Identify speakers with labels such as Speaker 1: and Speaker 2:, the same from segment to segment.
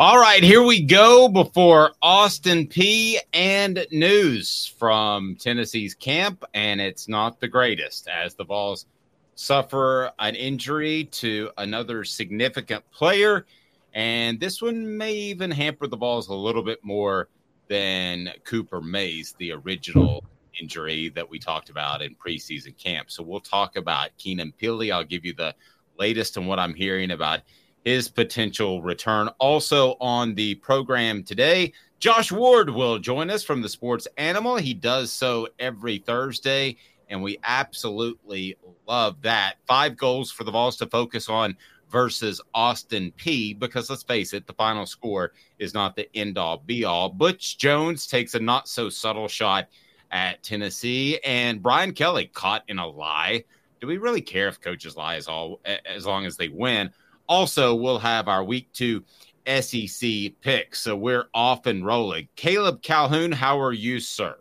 Speaker 1: All right, here we go before Austin Peay and news from Tennessee's camp, and it's not the greatest as the Vols suffer an injury to another significant player, and this one may even hamper the Vols a little bit more than Cooper Mays, the original injury that we talked about in preseason camp. So we'll talk about Keenan Pili. I'll give you the latest on what I'm hearing about his potential return. Also on the program today, Josh Ward will join us from the Sports Animal. He does so every Thursday, and we absolutely love that. Five goals for the Vols to focus on versus Austin Peay, Because let's face it, the final score is not the end all be all. Butch Jones takes a not so subtle shot at Tennessee, and Brian Kelly caught in a lie. Do we really care if coaches lie as all as long as they win? Also, we'll have our week two SEC picks. So we're off and rolling. Caleb Calhoun, how are you, sir?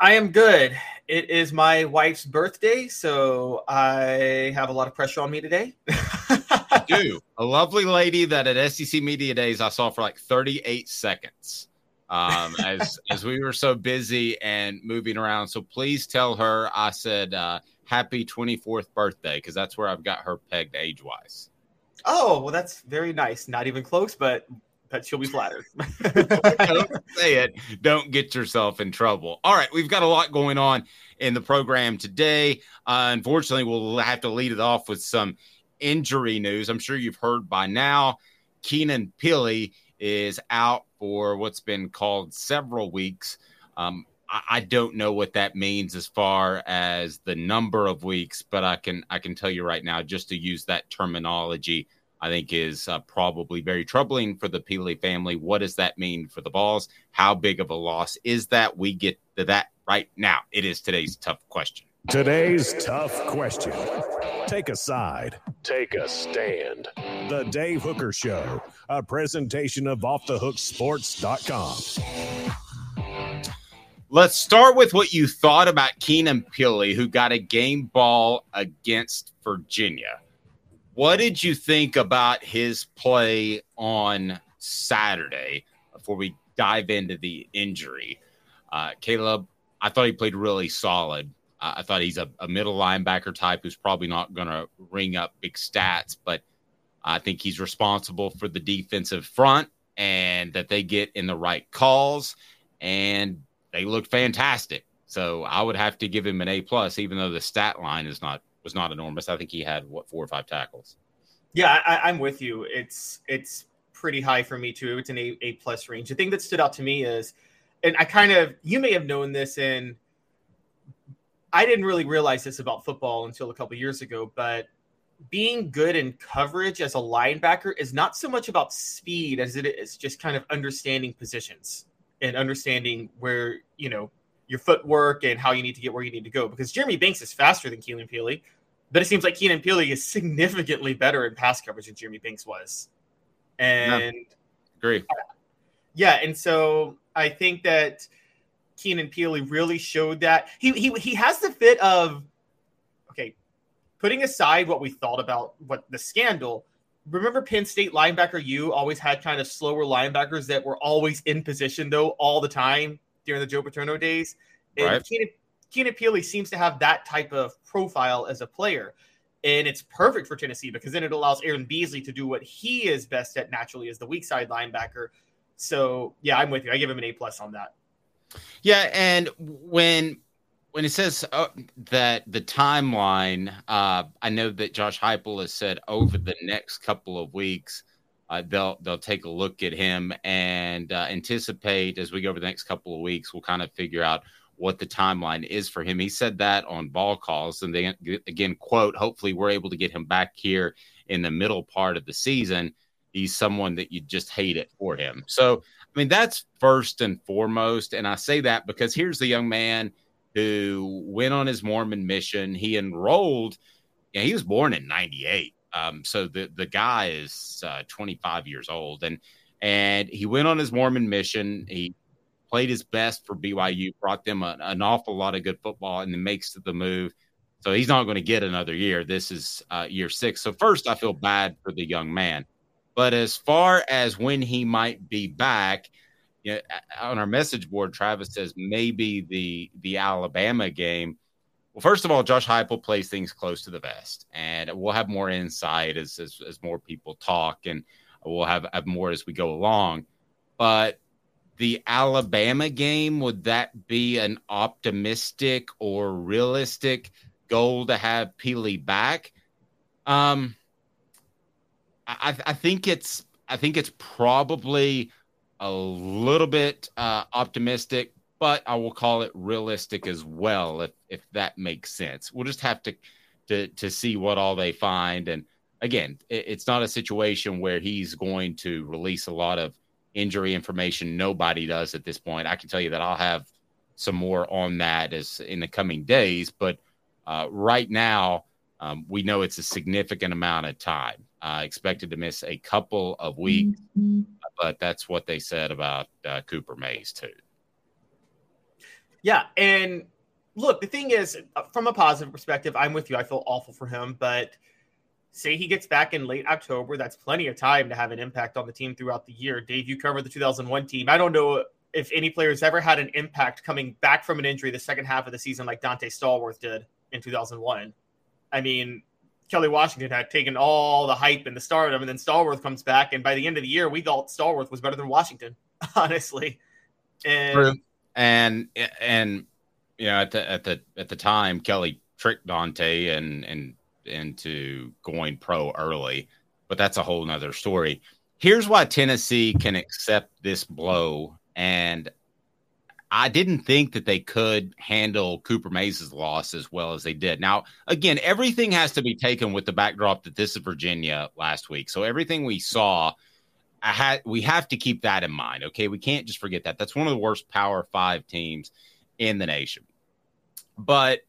Speaker 2: I am good. It is my wife's birthday, so I have a lot of pressure on me today.
Speaker 1: I do. A lovely lady that at SEC Media Days I saw for like 38 seconds um, as as we were so busy and moving around. So please tell her I said uh, happy 24th birthday because that's where I've got her pegged age wise.
Speaker 2: Oh, well, that's very nice. Not even close, but but she'll be flattered.
Speaker 1: don't say it. Don't get yourself in trouble. All right, we've got a lot going on in the program today. Uh, unfortunately, we'll have to lead it off with some injury news. I'm sure you've heard by now. Keenan Pili is out for what's been called several weeks. Um, I, I don't know what that means as far as the number of weeks, but I can I can tell you right now, just to use that terminology, I think is uh, probably very troubling for the Pili family. What does that mean for the Vols? How big of a loss is that? We get to that right now. It is today's tough question.
Speaker 3: Today's tough question. Take a side, take a stand. The Dave Hooker Show, a presentation of OffTheHookSports.com.
Speaker 1: Let's start with what you thought about Keenan Pili, who got a game ball against Virginia. What did you think about his play on Saturday before we dive into the injury. Uh, Caleb, I thought he played really solid. Uh, I thought he's a, a, middle linebacker type who's probably not going to ring up big stats, but I think he's responsible for the defensive front and that they get in the right calls, and they look fantastic. So I would have to give him an A plus, even though the stat line is not was not enormous. I think he had what four or five tackles.
Speaker 2: Yeah, I, am with you. It's it's pretty high for me too. It's an A A plus range. The thing that stood out to me is, and I kind of you may have known this, and I didn't really realize this about football until a couple years ago, but being good in coverage as a linebacker is not so much about speed as it is just kind of understanding positions and understanding where you know your footwork and how you need to get where you need to go. Because Jeremy Banks is faster than Keenan Pili, but it seems like Keenan Pili is significantly better in pass coverage than Jeremy Banks was. And yeah,
Speaker 1: agree.
Speaker 2: Yeah, and so I think that Keenan Pili really showed that he he he has the fit of okay, putting aside what we thought about what the scandal. Remember Penn State linebacker you always had kind of slower linebackers that were always in position though all the time during the Joe Paterno days. And right. Keenan, Keenan Pili seems to have that type of profile as a player. And it's perfect for Tennessee because then it allows Aaron Beasley to do what he is best at naturally as the weak side linebacker. So yeah, I'm with you. I give him an A plus on that.
Speaker 1: Yeah, and when when it says uh, that the timeline, uh, I know that Josh Heupel has said over the next couple of weeks uh, they'll they'll take a look at him and uh, anticipate as we go over the next couple of weeks. We'll kind of figure out what the timeline is for him. He said that on Vol Calls, and then again, quote, hopefully we're able to get him back here in the middle part of the season. He's someone that you just hate it for him. So, I mean, that's first and foremost. And I say that because here's the young man who went on his Mormon mission. He enrolled, yeah, he was born in 98. Um, so the the guy is uh, 25 years old, and and he went on his Mormon mission. He played his best for BYU, brought them a, an awful lot of good football, and then makes the move. So he's not going to get another year. This is uh, year six. So first, I feel bad for the young man, but as far as when he might be back, on our message board, Travis says maybe the the Alabama game well, first of all, Josh Heupel plays things close to the vest, and we'll have more insight as, as, as more people talk, and we'll have, have more as we go along. But the Alabama game, would that be an optimistic or realistic goal to have Pili back? Um, I, I think it's I think it's probably a little bit uh, optimistic, but I will call it realistic as well, if if that makes sense. We'll just have to to to see what all they find. And again, it, it's not a situation where he's going to release a lot of injury information. Nobody does at this point. I can tell you that I'll have some more on that as in the coming days, but uh, right now. Um, we know it's a significant amount of time. Uh, expected to miss a couple of weeks, mm-hmm. but that's what they said about uh, Cooper Mays too.
Speaker 2: Yeah, and look, the thing is, uh, from a positive perspective, I'm with you. I feel awful for him, but say he gets back in late October, that's plenty of time to have an impact on the team throughout the year. Dave, you covered the 2001 team. I don't know if any players ever had an impact coming back from an injury the second half of the season like Donté Stallworth did in 2001. I mean, Kelly Washington had taken all the hype and the stardom, and then Stallworth comes back, and by the end of the year, we thought Stallworth was better than Washington, honestly. And True
Speaker 1: and and you know at the at the at the time Kelly tricked Donté and and into going pro early, but that's a whole nother story. Here's why Tennessee can accept this blow, and I didn't think that they could handle Cooper Mays' loss as well as they did. Now, again, everything has to be taken with the backdrop that this is Virginia last week. So everything we saw I had we have to keep that in mind. Okay, we can't just forget that. That's one of the worst Power Five teams in the nation. But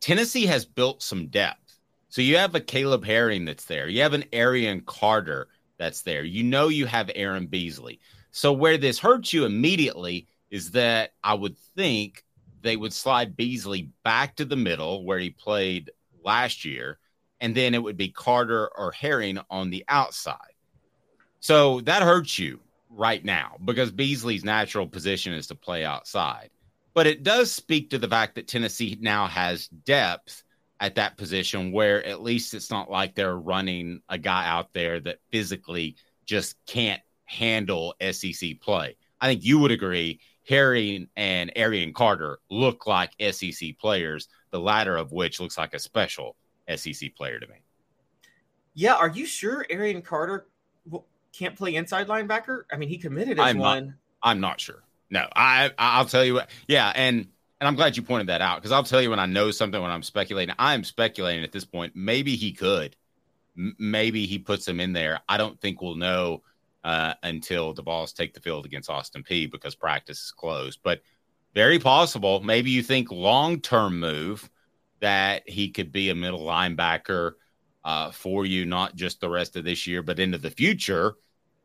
Speaker 1: Tennessee has built some depth. So you have a Caleb Herring that's there. You have an Arion Carter that's there. You know you have Aaron Beasley. So where this hurts you immediately is that I would think they would slide Beasley back to the middle where he played last year, and then it would be Carter or Herring on the outside. So that hurts you right now because Beasley's natural position is to play outside. But it does speak to the fact that Tennessee now has depth at that position where at least it's not like they're running a guy out there that physically just can't handle SEC play. I think you would agree Harry and Arion Carter look like SEC players, the latter of which looks like a special SEC player to me.
Speaker 2: Yeah, are you sure Arion Carter can't play inside linebacker? I mean, he committed as
Speaker 1: I'm
Speaker 2: one.
Speaker 1: Not, I'm not sure. No, I I'll tell you what. Yeah, and and I'm glad you pointed that out because I'll tell you when I know something when I'm speculating. I'm speculating at this point. Maybe he could. M- maybe he puts him in there. I don't think we'll know uh, until the Vols take the field against Austin Peay because practice is closed. But very possible. Maybe you think long term move that he could be a middle linebacker uh, for you, not just the rest of this year, but into the future.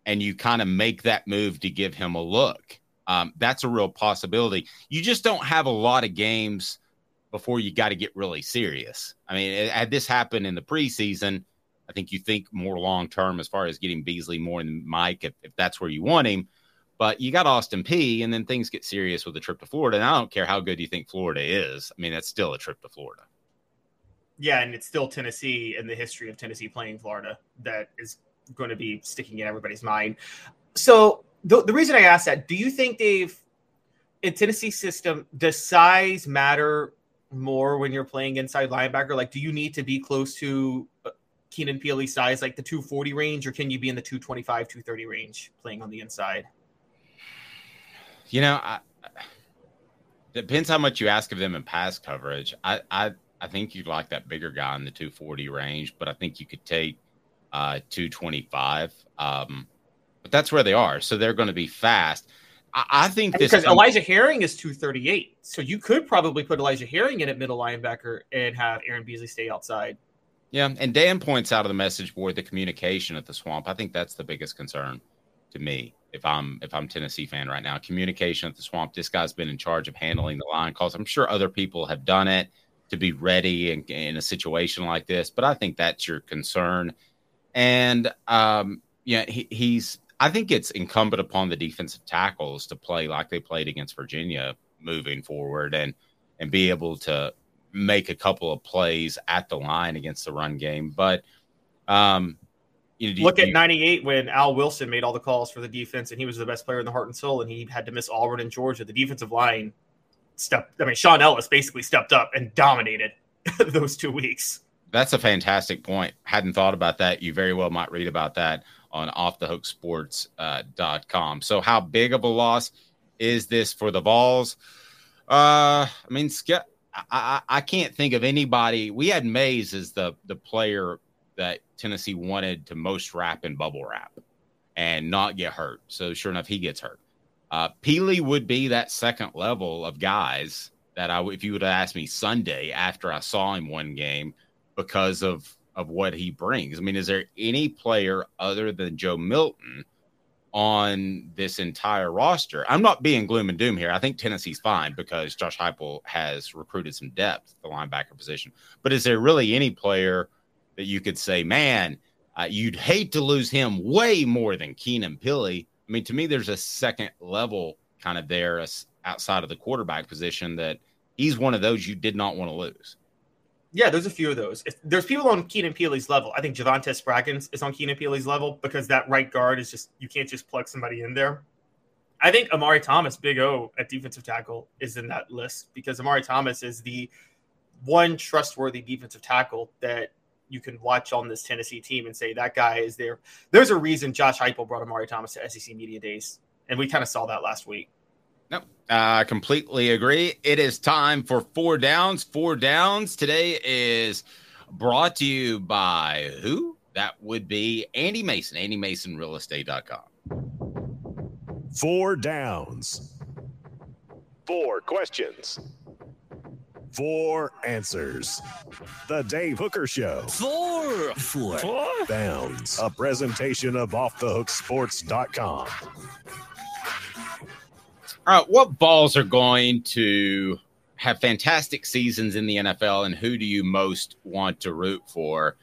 Speaker 1: And you kind of make that move to give him a look. Um, that's a real possibility. You just don't have a lot of games before you got to get really serious. I mean, had this happened in the preseason, I think you think more long term as far as getting Beasley more than Mike if, if that's where you want him. But you got Austin Peay, and then things get serious with the trip to Florida. And I don't care how good you think Florida is. I mean, that's still a trip to Florida.
Speaker 2: Yeah, and it's still Tennessee and the history of Tennessee playing Florida that is going to be sticking in everybody's mind. So the, the reason I asked that, do you think they've in Tennessee system, does size matter more when you're playing inside linebacker? Like, do you need to be close to Keenan Pili size, like the 240 range, or can you be in the 225, 230 range playing on the inside?
Speaker 1: You know, I, depends how much you ask of them in pass coverage. I, I, I think you'd like that bigger guy in the 240 range, but I think you could take uh, 225. Um, but that's where they are, so they're going to be fast. I, I think this
Speaker 2: because Elijah Herring is 238, so you could probably put Elijah Herring in at middle linebacker and have Aaron Beasley stay outside.
Speaker 1: Yeah, and Dan points out of the message board the communication at the swamp. I think that's the biggest concern to me. If I'm if I'm Tennessee fan right now, communication at the swamp. This guy's been in charge of handling the line calls. I'm sure other people have done it to be ready in, in a situation like this, but I think that's your concern. And um, yeah, he, he's. I think it's incumbent upon the defensive tackles to play like they played against Virginia moving forward and and be able to make a couple of plays at the line against the run game. But um,
Speaker 2: you know, look at '98 when Al Wilson made all the calls for the defense, and he was the best player in the heart and soul, and he had to miss Auburn and Georgia. The defensive line stepped. I mean, Shaun Ellis basically stepped up and dominated those two weeks.
Speaker 1: That's a fantastic point. Hadn't thought about that. You very well might read about that on offthehooksports.com. Uh, so, how big of a loss is this for the Vols? Uh, I mean, I, can't think of anybody. We had Mays as the the player that Tennessee wanted to most wrap in bubble wrap and not get hurt. So sure enough, he gets hurt. Uh, Pili would be that second level of guys that I, if you would have asked me Sunday after I saw him one game, because of of what he brings. I mean, is there any player other than Joe Milton on this entire roster. I'm not being gloom and doom here. I think Tennessee's fine because Josh Heupel has recruited some depth the linebacker position. But is there really any player that you could say, man, uh, you'd hate to lose him way more than Keenan Pili? I mean, to me, there's a second level kind of there outside of the quarterback position that he's one of those you did not want to lose.
Speaker 2: Yeah, there's a few of those. There's people on Keenan Pili's level. I think Javontez Spraggins is on Keenan Pili's level because that right guard is just you can't just plug somebody in there. I think Omari Thomas, Big O at defensive tackle, is in that list because Omari Thomas is the one trustworthy defensive tackle that you can watch on this Tennessee team and say that guy is there. There's a reason Josh Heupel brought Omari Thomas to SEC Media Days, and we kind of saw that last week.
Speaker 1: Nope. I completely agree. It is time for four downs. Four downs today is brought to you by who? That would be Andy Mason, AndyMasonRealEstate.com.
Speaker 3: Four downs. Four questions. Four answers. The Dave Hooker Show.
Speaker 4: Four. Four. Four.
Speaker 3: Downs. A presentation of OffTheHookSports.com.
Speaker 1: All right, what Vols are going to have fantastic seasons in the NFL, and who do you most want to root for?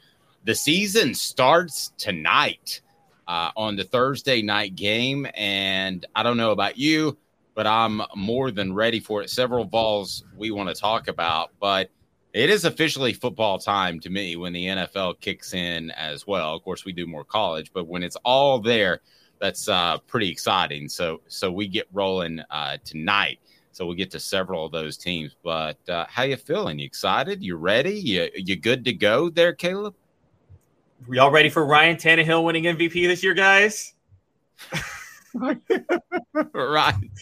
Speaker 1: The season starts tonight. uh, on the Thursday night game. And I don't know about you, but I'm more than ready for it. Several Vols we want to talk about, but it is officially football time to me when the NFL kicks in as well. Of course, we do more college, but when it's all there, that's uh, pretty exciting. So, so we get rolling uh, tonight. So we get to several of those teams. But uh, how you feeling? You excited? You ready? You you good to go there, Caleb?
Speaker 2: We all ready for Ryan Tannehill winning MVP this year, guys?
Speaker 1: right,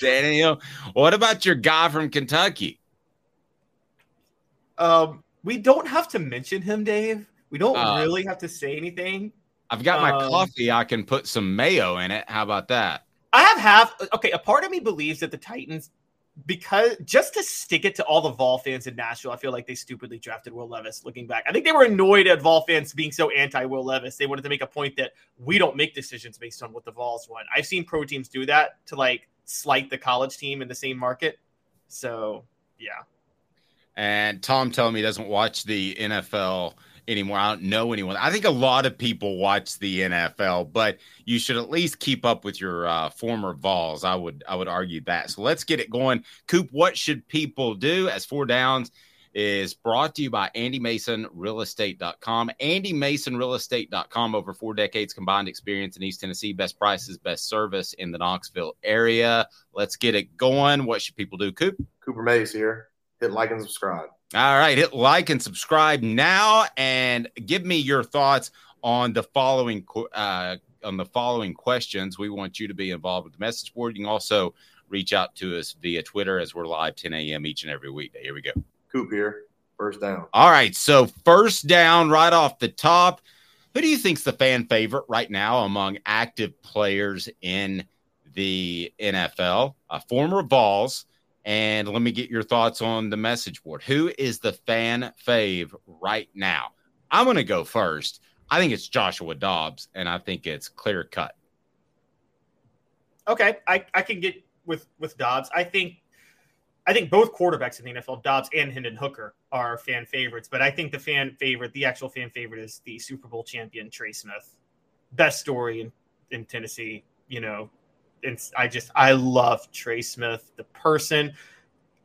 Speaker 1: Tannehill. What about your guy from Kentucky?
Speaker 2: Um, we don't have to mention him, Dave. We don't
Speaker 1: Uh,
Speaker 2: really have to say anything.
Speaker 1: I've got my
Speaker 2: Um,
Speaker 1: coffee. I can put some mayo in it. How about that?
Speaker 2: I have half. Okay, a part of me believes that the Titans, because just to stick it to all the Vol fans in Nashville, I feel like they stupidly drafted Will Levis. Looking back, I think they were annoyed at Vol fans being so anti Will Levis. They wanted to make a point that we don't make decisions based on what the Vols want. I've seen pro teams do that to like slight the college team in the same market. So yeah,
Speaker 1: And Tom telling me he doesn't watch the NFL anymore. I don't know anyone. I think a lot of people watch the NFL, but you should at least keep up with your uh, former Vols. I would I would argue that. So let's get it going. Coop, what should people do? As four downs is brought to you by Andy Mason Realestate.com. Andy Mason Realestate.com over four decades combined experience in East Tennessee, best prices, best service in the Knoxville area. Let's get it going. What should people do, Coop?
Speaker 5: Cooper Mays here. Hit like and subscribe.
Speaker 1: All right, hit like and subscribe now, and give me your thoughts on the following uh, on the following questions. We want you to be involved with the message board. You can also reach out to us via Twitter as we're live 10 a.m. each and every weekday. Here we go.
Speaker 5: Coop here. First down.
Speaker 1: All right, so first down right off the top. Who do you think's the fan favorite right now among active players in the NFL? Uh, former Vols. And let me get your thoughts on the message board. Who is the fan fave right now? I'm going to go first. I think it's Joshua Dobbs, and I think it's clear cut.
Speaker 2: okay, I, I can get with with Dobbs. I think I think both quarterbacks in the NFL, Dobbs and Hendon Hooker, are fan favorites. But I think the fan favorite, the actual fan favorite, is the Super Bowl champion Trey Smith. Best story in, in Tennessee, you know. And I just I love Trey Smith, the person.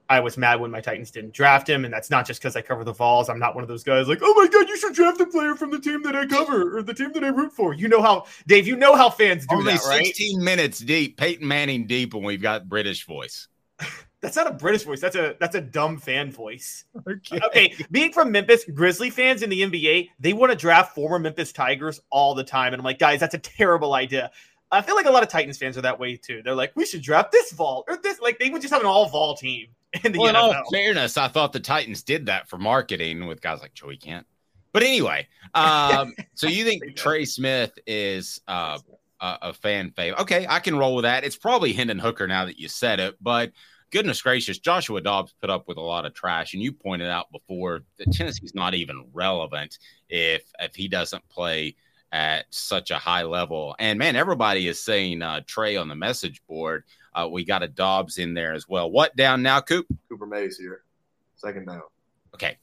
Speaker 2: I was mad when my Titans didn't draft him, and that's not just because I cover the Vols. I'm not one of those guys like, oh my god, you should draft a player from the team that I cover or the team that I root for. You know how Dave, you know how fans do
Speaker 1: Only
Speaker 2: that, right?
Speaker 1: 16 minutes deep, Peyton Manning deep, and we've got British voice.
Speaker 2: That's not a British voice. That's a that's a dumb fan voice.
Speaker 1: Okay.
Speaker 2: Okay, being from Memphis, Grizzly fans in the NBA, they want to draft former Memphis Tigers all the time, and I'm like, guys, that's a terrible idea. I feel like a lot of Titans fans are that way too. They're like, we should draft this Vol or this. Like they would just have an all Vol team in the
Speaker 1: Well, in all
Speaker 2: NFL.
Speaker 1: fairness, I thought the Titans did that for marketing with guys like Joey Kent. But anyway, um, so you think. Trey Smith is uh, a, a fan fave? Okay, I can roll with that. It's probably Hendon Hooker now that you said it, but goodness gracious, Joshua Dobbs put up with a lot of trash, and you pointed out before that Tennessee's not even relevant if if he doesn't play at such a high level. And man, everybody is saying uh, Trey on the message board. Uh, we got a Dobbs in there as well. What down now, Coop?
Speaker 5: Cooper Mays here. Second down.
Speaker 1: Okay.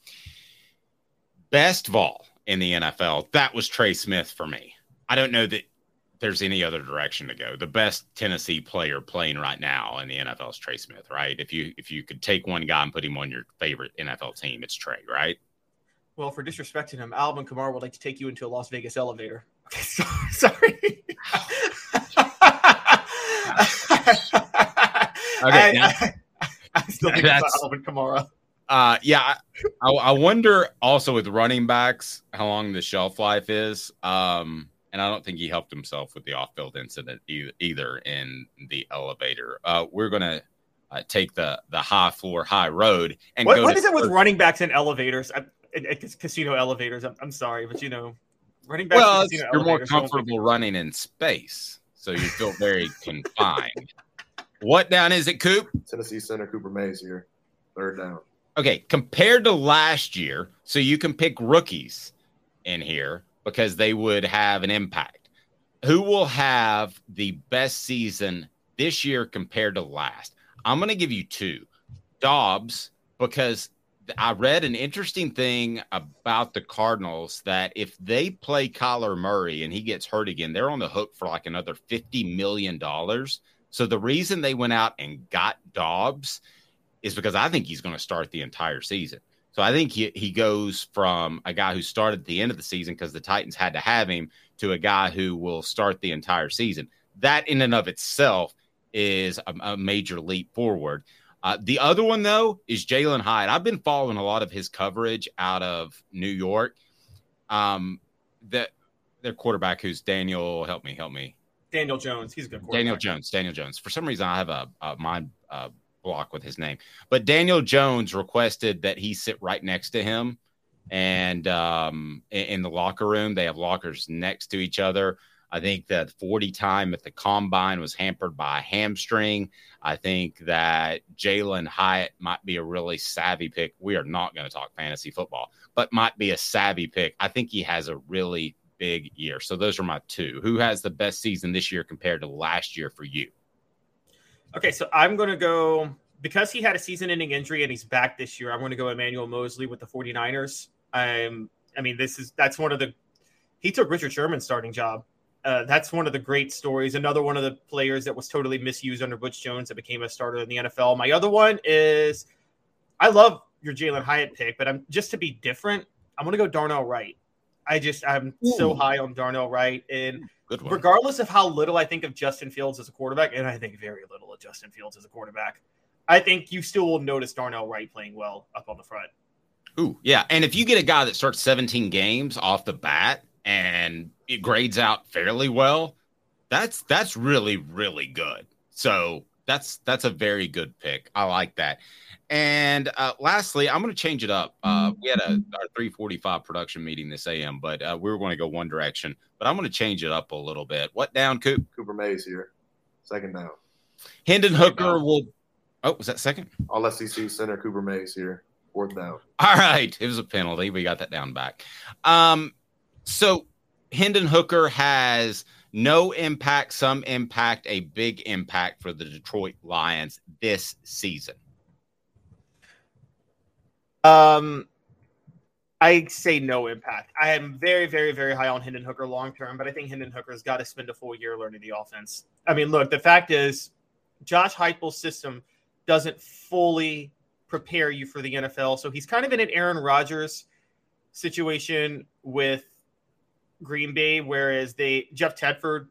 Speaker 1: Best Vol in the NFL. That was Trey Smith for me. I don't know that there's any other direction to go. The best Tennessee player playing right now in the NFL is Trey Smith, right? If you if you could take one guy and put him on your favorite NFL team, it's Trey, right?
Speaker 2: Well, for disrespecting him, Alvin Kamara would like to take you into a Las Vegas elevator. Okay, sorry. I,
Speaker 1: now-
Speaker 2: I, I still think it's Alvin Kamara.
Speaker 1: Uh, yeah, I, I, I wonder also with running backs how long the shelf life is. Um, and I don't think he helped himself with the off-field incident either, either in the elevator. Uh, we're gonna uh, take the the high floor, high road, and
Speaker 2: What,
Speaker 1: go
Speaker 2: what it with running backs and elevators? I, it, it's casino elevators. I'm, I'm sorry, but you know, running back.
Speaker 1: Well,
Speaker 2: and
Speaker 1: you're more
Speaker 2: elevators don't-
Speaker 1: comfortable running in space, so you feel very confined. What down is it, Coop?
Speaker 5: Tennessee center Cooper Mays here. Third down.
Speaker 1: Okay, compared to last year, so you can pick rookies in here because they would have an impact. Who will have the best season this year compared to last? I'm going to give you two. Dobbs, because I read an interesting thing about the Cardinals that if they play Kyler Murray and he gets hurt again, they're on the hook for like another $50 million. So the reason they went out and got Dobbs is because I think he's going to start the entire season. So I think he, he goes from a guy who started at the end of the season because the Titans had to have him to a guy who will start the entire season. That in and of itself is a, a major leap forward. Uh, the other one, though, is Jalin Hyatt. I've been following a lot of his coverage out of New York. Um, that their quarterback, who's Daniel, help me, help me.
Speaker 2: Daniel Jones. He's a good quarterback.
Speaker 1: Daniel Jones. Daniel Jones. For some reason, I have a, a mind uh, block with his name, but Daniel Jones requested that he sit right next to him, and um, in, in the locker room, they have lockers next to each other. I think that 40 time at the combine was hampered by a hamstring. I think that Jalin Hyatt might be a really savvy pick. We are not going to talk fantasy football, but might be a savvy pick. I think he has a really big year. So those are my two. Who has the best season this year compared to last year for you?
Speaker 2: Okay, so I'm going to go because he had a season-ending injury and he's back this year. I'm going to go Emmanuel Moseley with the 49ers. Um, I mean, this is that's one of the he took Richard Sherman's starting job uh, that's one of the great stories. Another one of the players that was totally misused under Butch Jones that became a starter in the NFL. My other one is I love your Jalin Hyatt pick, but I'm just to be different. I'm going to go Darnell Wright. I just I'm Ooh. so high on Darnell Wright, and regardless of how little I think of Justin Fields as a quarterback, and I think very little of Justin Fields as a quarterback, I think you still will notice Darnell Wright playing well up on the front.
Speaker 1: Ooh, yeah, and if you get a guy that starts 17 games off the bat, and it grades out fairly well, that's that's really really good. So that's that's a very good pick. I like that. And uh, lastly, I'm going to change it up. Uh, we had a our 345 production meeting this AM, but uh, we were going to go one direction. But I'm going to change it up a little bit. What down, Coop?
Speaker 5: Cooper Mays here. Second down.
Speaker 1: Hendon Hooker will. Oh, was that second?
Speaker 5: All SEC center Cooper Mays here. Fourth down.
Speaker 1: All right, it was a penalty. We got that down back. Um, so Hendon Hooker has no impact, some impact, a big impact for the Detroit Lions this season.
Speaker 2: Um, I say no impact. I am very, very, very high on Hendon Hooker long term, but I think Hendon Hooker's got to spend a full year learning the offense. I mean, look, the fact is, Josh Heupel's system doesn't fully prepare you for the NFL, so he's kind of in an Aaron Rodgers situation with Green Bay, whereas they Jeff Tedford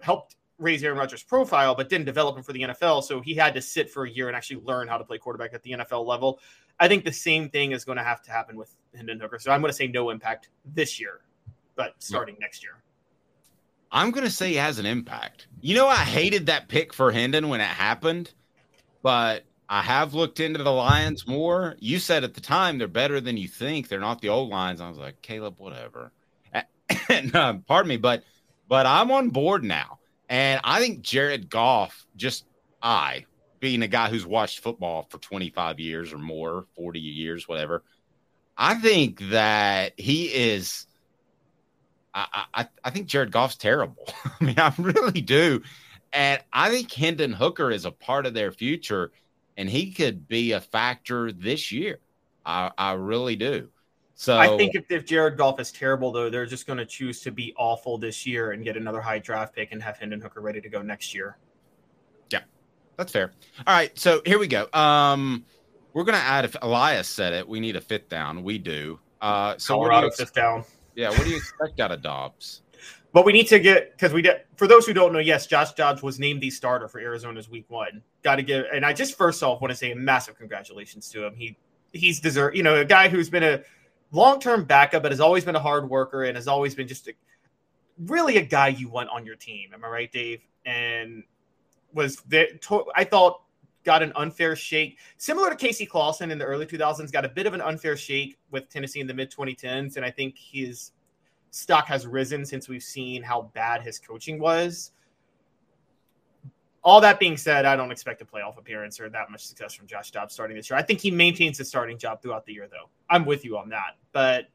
Speaker 2: helped raise Aaron Rodgers' profile, but didn't develop him for the NFL. So he had to sit for a year and actually learn how to play quarterback at the NFL level. I think the same thing is going to have to happen with Hendon Hooker. So I'm going to say no impact this year, but starting next year.
Speaker 1: I'm going to say he has an impact. You know, I hated that pick for Hendon when it happened, but I have looked into the Lions more. You said at the time they're better than you think. They're not the old Lions. I was like, Caleb, whatever. and, pardon me, but but I'm on board now, and I think Jared Goff, just I being a guy who's watched football for 25 years or more, 40 years, whatever. I think that he is. I, I, I think Jared Goff's terrible. I mean, I really do. And I think Hendon Hooker is a part of their future, and he could be a factor this year. I, I really do. So
Speaker 2: I think if, if Jared Goff is terrible, though, they're just going to choose to be awful this year and get another high draft pick and have Hendon Hooker ready to go next year.
Speaker 1: Yeah, that's fair. All right, so here we go. Um, we're going to add. If Elias said it, we need a fifth down. We do. Uh, so
Speaker 2: Colorado fifth down.
Speaker 1: Yeah, what do you expect out of Dobbs?
Speaker 2: But we need to get because we did. For those who don't know, yes, Josh Dobbs was named the starter for Arizona's Week One. Got to give, and I just first off want to say a massive congratulations to him. He he's deserved. You know, a guy who's been a long term backup, but has always been a hard worker and has always been just a, really a guy you want on your team. Am I right, Dave? And was there, I thought got an unfair shake, similar to Casey Clausen in the early 2000s, got a bit of an unfair shake with Tennessee in the mid 2010s. And I think his stock has risen since we've seen how bad his coaching was. All that being said, I don't expect a playoff appearance or that much success from Josh Dobbs starting this year. I think he maintains his starting job throughout the year, though. I'm with you on that. But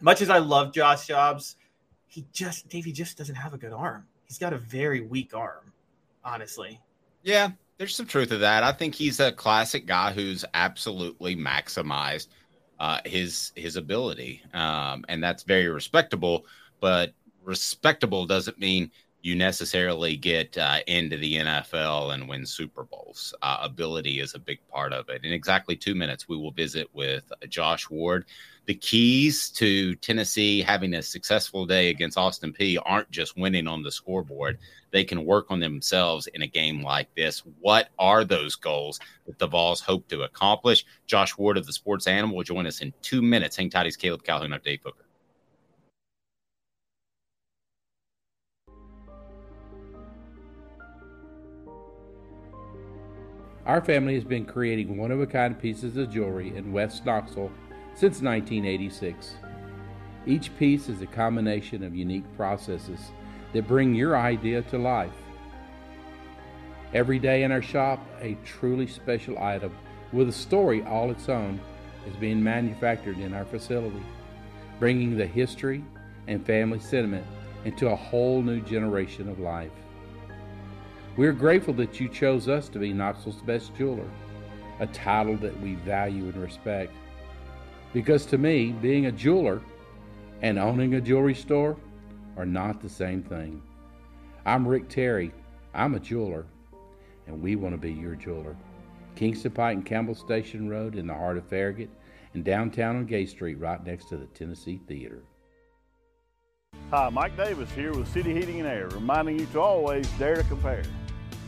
Speaker 2: much as I love Josh Dobbs, he just Davey just doesn't have a good arm. He's got a very weak arm, honestly.
Speaker 1: Yeah, There's some truth to that. I think he's a classic guy who's absolutely maximized uh, his his ability, um, and that's very respectable. But respectable doesn't mean you necessarily get uh, into the NFL and win Super Bowls. Uh, ability is a big part of it. In exactly two minutes, we will visit with Josh Ward. The keys to Tennessee having a successful day against Austin Peay aren't just winning on the scoreboard. They can work on themselves in a game like this. What are those goals that the Vols hope to accomplish? Josh Ward of the Sports Animal will join us in two minutes. Hang tight, he's Caleb Calhoun. I'm Dave Hooker.
Speaker 6: Our family has been creating one of a kind pieces of jewelry in West Knoxville since 1986. Each piece is a combination of unique processes that bring your idea to life. Every day in our shop, a truly special item with a story all its own is being manufactured in our facility, bringing the history and family sentiment into a whole new generation of life. We're grateful that you chose us to be Knoxville's best jeweler, a title that we value and respect. Because to me, being a jeweler and owning a jewelry store are not the same thing. I'm Rick Terry. I'm a jeweler, and we want to be your jeweler. Kingston Pike and Campbell Station Road in the heart of Farragut, and downtown on Gay Street, right next to the Tennessee Theater.
Speaker 7: Hi, Mike Davis here with City Heating and Air, reminding you to always dare to compare.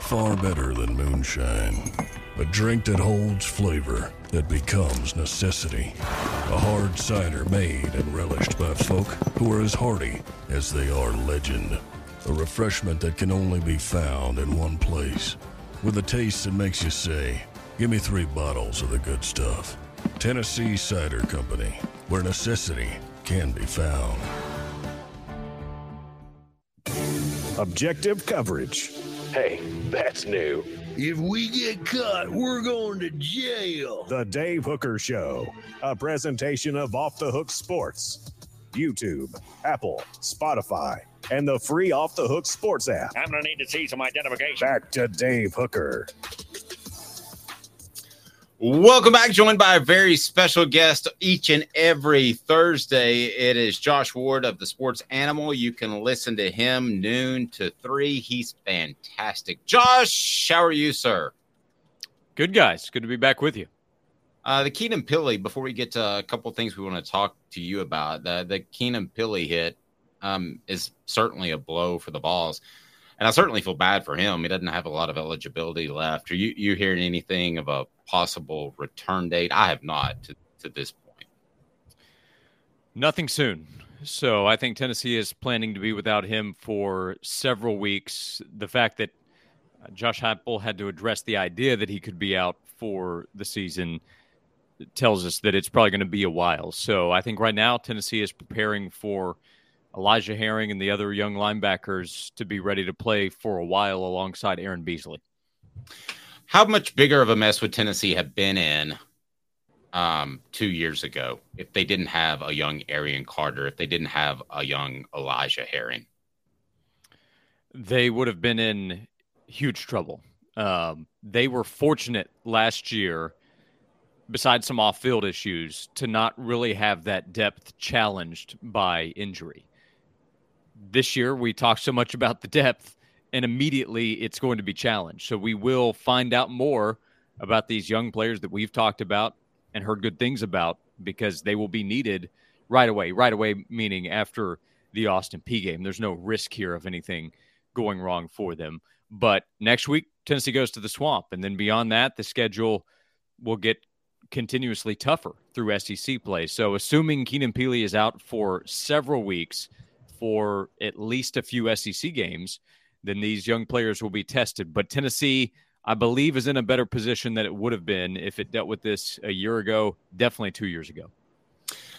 Speaker 4: far better than moonshine. A drink that holds flavor, that becomes necessity. A hard cider made and relished by folk who are as hearty as they are legend. A refreshment that can only be found in one place. With a taste that makes you say, Give me three bottles of the good stuff. Tennessee Cider Company, where necessity can be found.
Speaker 3: Objective coverage. Hey, that's new.
Speaker 4: If we get caught, we're going to jail.
Speaker 3: The Dave Hooker Show, a presentation of Off the Hook Sports. YouTube, Apple, Spotify, and the free Off the Hook Sports app.
Speaker 8: I'm going to need to see some identification.
Speaker 3: Back to Dave Hooker.
Speaker 1: Welcome back. Joined by a very special guest each and every Thursday. It is Josh Ward of the Sports Animal. You can listen to him noon to three. He's fantastic. Josh, how are you, sir?
Speaker 9: Good, guys. Good to be back with you.
Speaker 1: Uh, the Keenan Pili, before we get to a couple things we want to talk to you about, the, the Keenan Pili hit um, is certainly a blow for the Vols. And I certainly feel bad for him. He doesn't have a lot of eligibility left. Are you, you hearing anything of a possible return date? I have not to, to this point.
Speaker 9: Nothing soon. So I think Tennessee is planning to be without him for several weeks. The fact that Josh Heupel had to address the idea that he could be out for the season tells us that it's probably going to be a while. So I think right now Tennessee is preparing for Elijah Herring and the other young linebackers to be ready to play for a while alongside Aaron Beasley.
Speaker 1: How much bigger of a mess would Tennessee have been in um, two years ago if they didn't have a young Arion Carter, if they didn't have a young Elijah Herring?
Speaker 9: They would have been in huge trouble. Um, they were fortunate last year, besides some off field issues, to not really have that depth challenged by injury. This year, we talk so much about the depth, and immediately it's going to be challenged. So we will find out more about these young players that we've talked about and heard good things about because they will be needed right away. Right away, meaning after the Austin Peay game. There's no risk here of anything going wrong for them. But next week, Tennessee goes to the swamp. And then beyond that, the schedule will get continuously tougher through SEC play. So, assuming Keenan Pili is out for several weeks for at least a few SEC games, then these young players will be tested. But Tennessee I believe, is in a better position than it would have been if it dealt with this a year ago, definitely two years ago.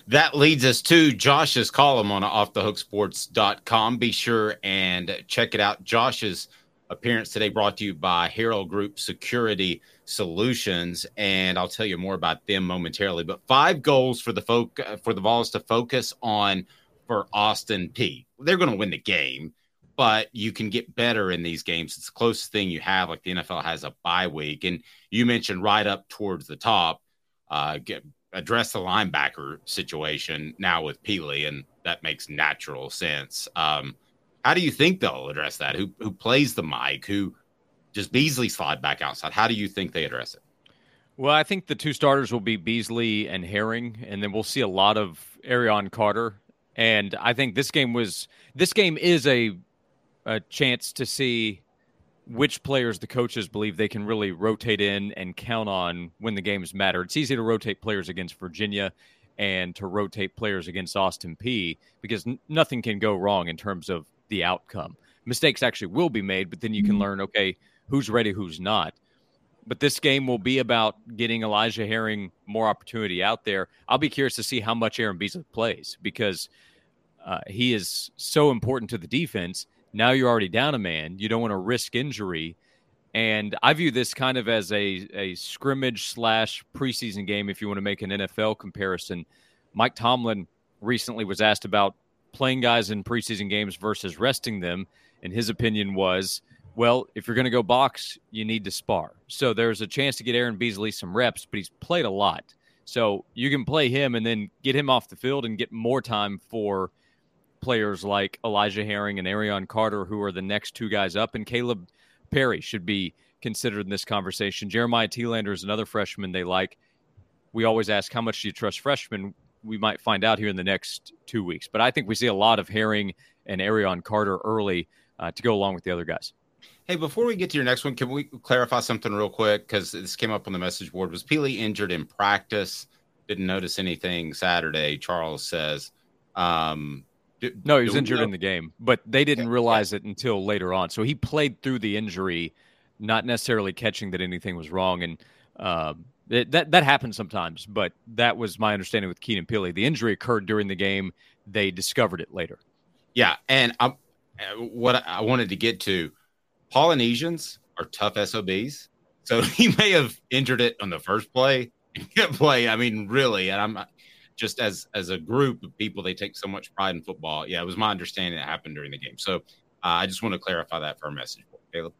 Speaker 1: That leads us to Josh's column on offthehooksports.com. Be sure and check it out. Josh's appearance today brought to you by Herald Group Security Solutions, and I'll tell you more about them momentarily. But five goals for the folk for the Vols to focus on for Austin Peay. They're going to win the game, but you can get better in these games. It's the closest thing you have. Like the NFL has a bye week, and you mentioned right up towards the top. Uh, get address the linebacker situation now with Pili, and that makes natural sense. Um, how do you think they'll address that? Who who plays the Mike? Who does Beasley slide back outside? How do you think they address it?
Speaker 9: Well, I think the two starters will be Beasley and Herring, and then we'll see a lot of Arion Carter. And I think this game was this game is a a chance to see which players the coaches believe they can really rotate in and count on when the games matter. It's easy to rotate players against Virginia and to rotate players against Austin Peay because n- nothing can go wrong in terms of the outcome. Mistakes actually will be made, but then you can mm-hmm. learn okay, who's ready, who's not. But this game will be about getting Elijah Herring more opportunity out there. I'll be curious to see how much Aaron Beasley plays because uh, he is so important to the defense now you're already down a man. You don't want to risk injury. And I view this kind of as a, a scrimmage slash preseason game, if you want to make an NFL comparison. Mike Tomlin recently was asked about playing guys in preseason games versus resting them. And his opinion was, well, if you're going to go box, you need to spar. So there's a chance to get Aaron Beasley some reps, but he's played a lot. So you can play him and then get him off the field and get more time for – players like Elijah Herring and Arion Carter, who are the next two guys up, and Kalib Perry should be considered in this conversation. Jeremiah Telander is another freshman they like. We always ask, how much do you trust freshmen? We might find out here in the next two weeks. But I think we see a lot of Herring and Arion Carter early uh, to go along with the other guys.
Speaker 1: Hey, before we get to your next one, can we clarify something real quick? Because this came up on the message board. Was Pili injured in practice? Didn't notice anything Saturday, Charles says. Um,
Speaker 9: no, he was injured in the game, but they didn't realize it until later on. So he played through the injury, not necessarily catching that anything was wrong. And um, it, that that happens sometimes, but that was my understanding with Keenan Pili. The injury occurred during the game. They discovered it later.
Speaker 1: Yeah, and I'm, uh, what I wanted to get to, Polynesians are tough SOBs. So he may have injured it on the first play. play, I mean, really, and I'm just as as a group of people, they take so much pride in football. Yeah, it was my understanding that happened during the game. So uh, I just want to clarify that for a message board. Caleb.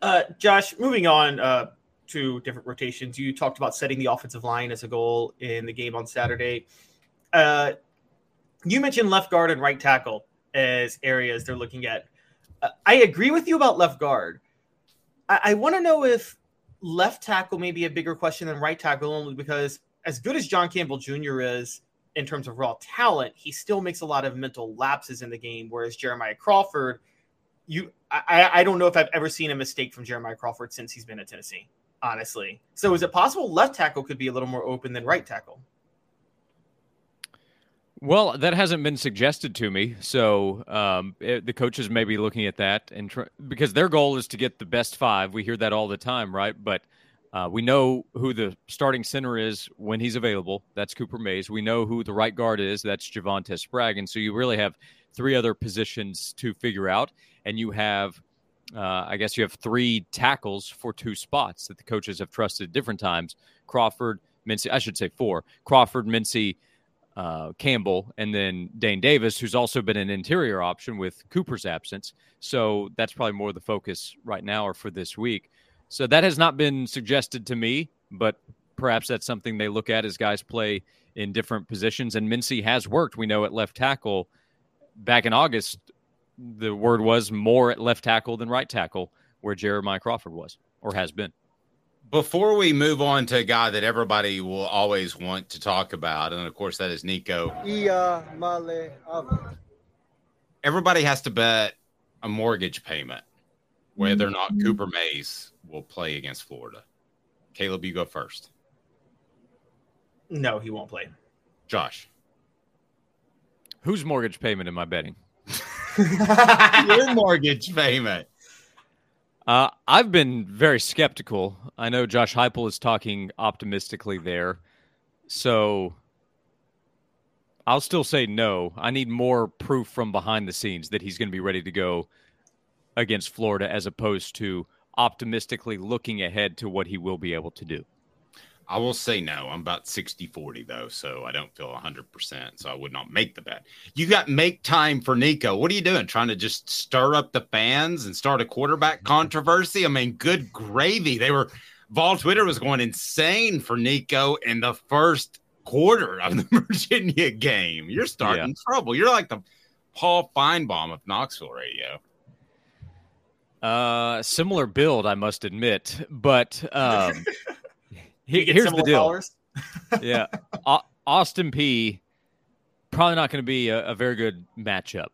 Speaker 2: Uh, Josh, moving on uh, to different rotations. You talked about setting the offensive line as a goal in the game on Saturday. Uh, you mentioned left guard and right tackle as areas they're looking at. I agree with you about left guard. I, I want to know if left tackle may be a bigger question than right tackle only because as good as John Campbell Jr. is in terms of raw talent, he still makes a lot of mental lapses in the game. Whereas Jeremiah Crawford, you, I, I don't know if I've ever seen a mistake from Jeremiah Crawford since he's been at Tennessee, honestly. So is it possible left tackle could be a little more open than right tackle?
Speaker 9: Well, that hasn't been suggested to me. So um, it, the coaches may be looking at that and tr- because their goal is to get the best five. We hear that all the time, right? But uh, we know who the starting center is when he's available. That's Cooper Mays. We know who the right guard is. That's Javante Sprague. And so you really have three other positions to figure out. And you have, uh, I guess, you have three tackles for two spots that the coaches have trusted different times Crawford, Mincey, I should say four Crawford, Mincey, uh, Campbell, and then Dayne Davis, who's also been an interior option with Cooper's absence. So that's probably more the focus right now or for this week. So that has not been suggested to me, but perhaps that's something they look at as guys play in different positions. And Mincey has worked, we know, at left tackle. Back in August, the word was more at left tackle than right tackle, where Jeremiah Crawford was or has been.
Speaker 1: Before we move on to a guy that everybody will always want to talk about, and of course that is Nico. Everybody has to bet a mortgage payment whether or not mm-hmm. Cooper Mays will play against Florida. Caleb, you go first.
Speaker 2: No, he won't play.
Speaker 1: Josh.
Speaker 9: Whose mortgage payment am I betting?
Speaker 1: Your mortgage payment.
Speaker 9: Uh, I've been very skeptical. I know Josh Heupel is talking optimistically there, so I'll still say no. I need more proof from behind the scenes that he's going to be ready to go against Florida, as opposed to optimistically looking ahead to what he will be able to do.
Speaker 1: I will say no. I'm about 60 40, though, so I don't feel 100%. So I would not make the bet. You got make time for Nico. What are you doing? Trying to just stir up the fans and start a quarterback controversy? I mean, good gravy. They were, Vol Twitter was going insane for Nico in the first quarter of the Virginia game. You're starting
Speaker 9: Yeah.
Speaker 1: trouble. You're like the Paul Finebaum of Knoxville radio.
Speaker 9: Uh, similar build, I must admit, but um, he-
Speaker 2: get
Speaker 9: here's the deal.
Speaker 2: callers?
Speaker 9: yeah, Au- Austin Peay probably not going to be a, a very good matchup.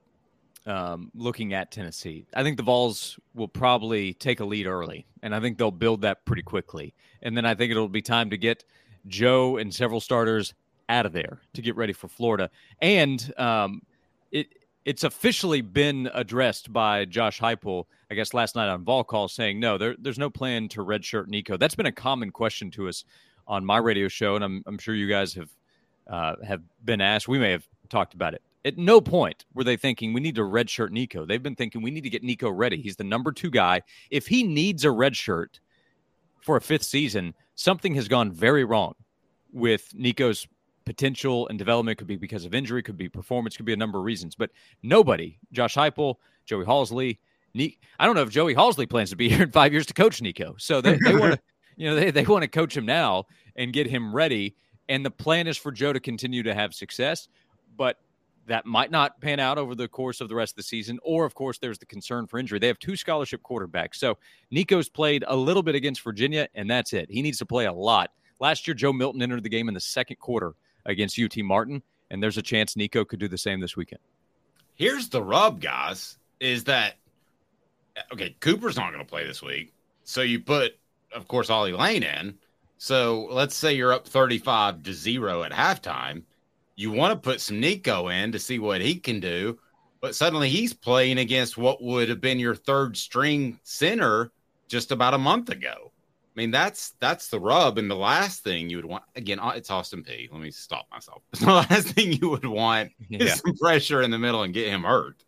Speaker 9: Um, looking at Tennessee, I think the Vols will probably take a lead early, and I think they'll build that pretty quickly. And then I think it'll be time to get Joe and several starters out of there to get ready for Florida. And um, it it's officially been addressed by Josh Heupel, I guess last night on Vol Call, saying no, there, there's no plan to redshirt Nico. That's been a common question to us on my radio show, and I'm, I'm sure you guys have uh, have been asked. We may have talked about it. At no point were they thinking we need to redshirt Nico. They've been thinking we need to get Nico ready. He's the number two guy. If he needs a redshirt for a fifth season, something has gone very wrong with Nico's potential and development. Could be because of injury, could be performance, could be a number of reasons. But nobody, Josh Heupel, Joey Halzle, Ni- I don't know if Joey Halzle plans to be here in five years to coach Nico. So they, they want to, you know, they, they want to coach him now and get him ready. And the plan is for Joe to continue to have success, but that might not pan out over the course of the rest of the season. Or, of course, there's the concern for injury. They have two scholarship quarterbacks. So Nico's played a little bit against Virginia, and that's it. He needs to play a lot. Last year, Joe Milton entered the game in the second quarter against UT Martin, and there's a chance Nico could do the same this weekend.
Speaker 1: Here's the rub, guys, is that okay, Cooper's not going to play this week. So you put, of course, Ollie Lane in. So let's say you're up 35 to zero at halftime. You want to put some Nico in to see what he can do, but suddenly he's playing against what would have been your third string center just about a month ago. I mean, that's that's the rub. And the last thing you would want again, uh, it's Austin Peay. Let me stop myself. The last thing you would want
Speaker 9: Yeah.
Speaker 1: is some pressure in the middle and get him hurt.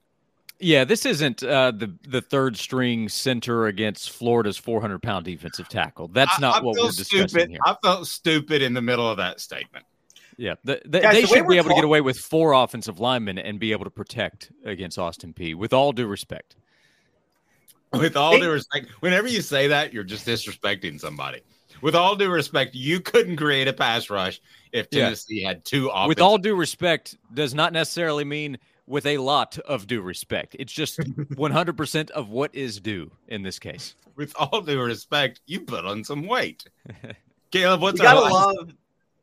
Speaker 9: Yeah, this isn't uh, the the third string center against Florida's 400 pound defensive tackle. That's not
Speaker 1: I
Speaker 9: what we're discussing
Speaker 1: stupid.
Speaker 9: here.
Speaker 1: I felt stupid in the middle of that statement.
Speaker 9: Yeah, the, the,
Speaker 1: Guys,
Speaker 9: they
Speaker 1: the
Speaker 9: should be able to get away with four offensive linemen and be able to protect against Austin Peay. With all due respect,
Speaker 1: With all due respect, whenever you say that, you're just disrespecting somebody. With all due respect, you couldn't create a pass rush if
Speaker 9: Yeah.
Speaker 1: Tennessee had two offensive.
Speaker 9: with all due respect, does not necessarily mean with a lot of due respect. It's just 100 percent of what is due in this case.
Speaker 1: with all due respect, you put on some weight. Caleb, what's
Speaker 2: we
Speaker 1: our
Speaker 2: gotta
Speaker 1: last-
Speaker 2: love.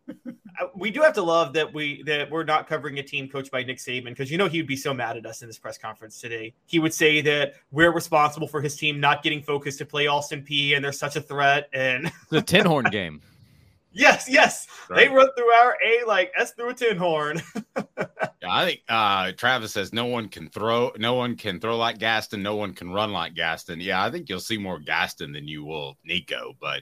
Speaker 2: uh, We do have to love that we that we're not covering a team coached by Nick Saban because you know he would be so mad at us in this press conference today. He would say that we're responsible for his team not getting focused to play Austin Peay and they're such a threat. And
Speaker 9: The tin horn game.
Speaker 2: yes, yes,
Speaker 1: Right.
Speaker 2: they run through our A like S through a tin horn.
Speaker 1: Yeah, I think uh, Travis says no one can throw, no one can throw like Gaston, no one can run like Gaston. Yeah, I think you'll see more Gaston than you will Nico, but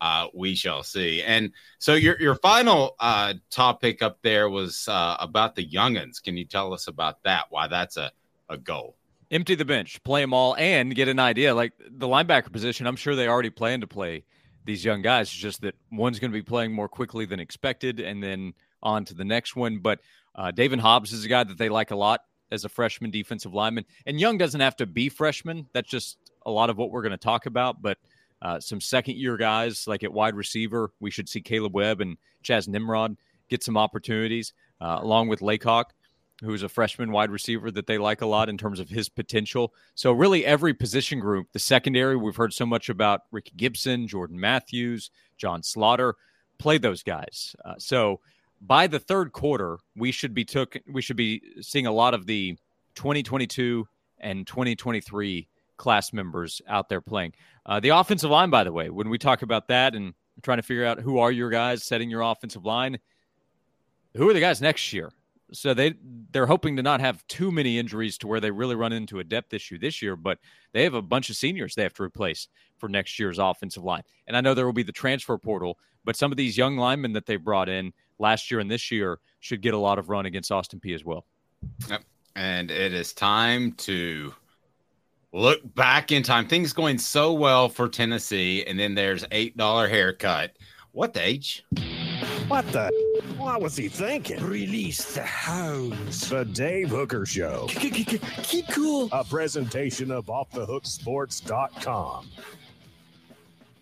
Speaker 1: uh, we shall see. And so your your final uh, topic up there was uh, about the youngins. Can you tell us about that? Why that's a a goal?
Speaker 9: empty the bench, play them all, and get an idea. Like the linebacker position, I'm sure they already plan to play these young guys. It's just that one's going to be playing more quickly than expected, and then on to the next one. But uh, Daevin Hobbs is a guy that they like a lot as a freshman defensive lineman. And Young doesn't have to be freshman. That's just a lot of what we're going to talk about. But uh, some second year guys like at wide receiver, we should see Caleb Webb and Chaz Nimrod get some opportunities, uh, along with Leacock who's a freshman wide receiver that they like a lot in terms of his potential. So really every position group, the secondary, we've heard so much about Ricky Gibson, Jordan Matthews, John Slaughter, play those guys. Uh, so by the third quarter, we should be took we should be seeing a lot of the 2022 and 2023 class members out there playing. Uh, the offensive line, by the way, when we talk about that and trying to figure out who are your guys setting your offensive line, who are the guys next year? So they they're hoping to not have too many injuries to where they really run into a depth issue this year, but they have a bunch of seniors they have to replace for next year's offensive line. And I know there will be the transfer portal, but some of these young linemen that they brought in last year and this year should get a lot of run against Austin Peay as well.
Speaker 1: Yep. And it is time to look back in time. Things going so well for Tennessee, and then there's eight dollar haircut. What the H?
Speaker 3: What the? What was he thinking?
Speaker 10: Release the hounds.
Speaker 3: The Dave Hooker Show.
Speaker 10: Keep cool.
Speaker 3: A presentation of OffTheHookSports.com.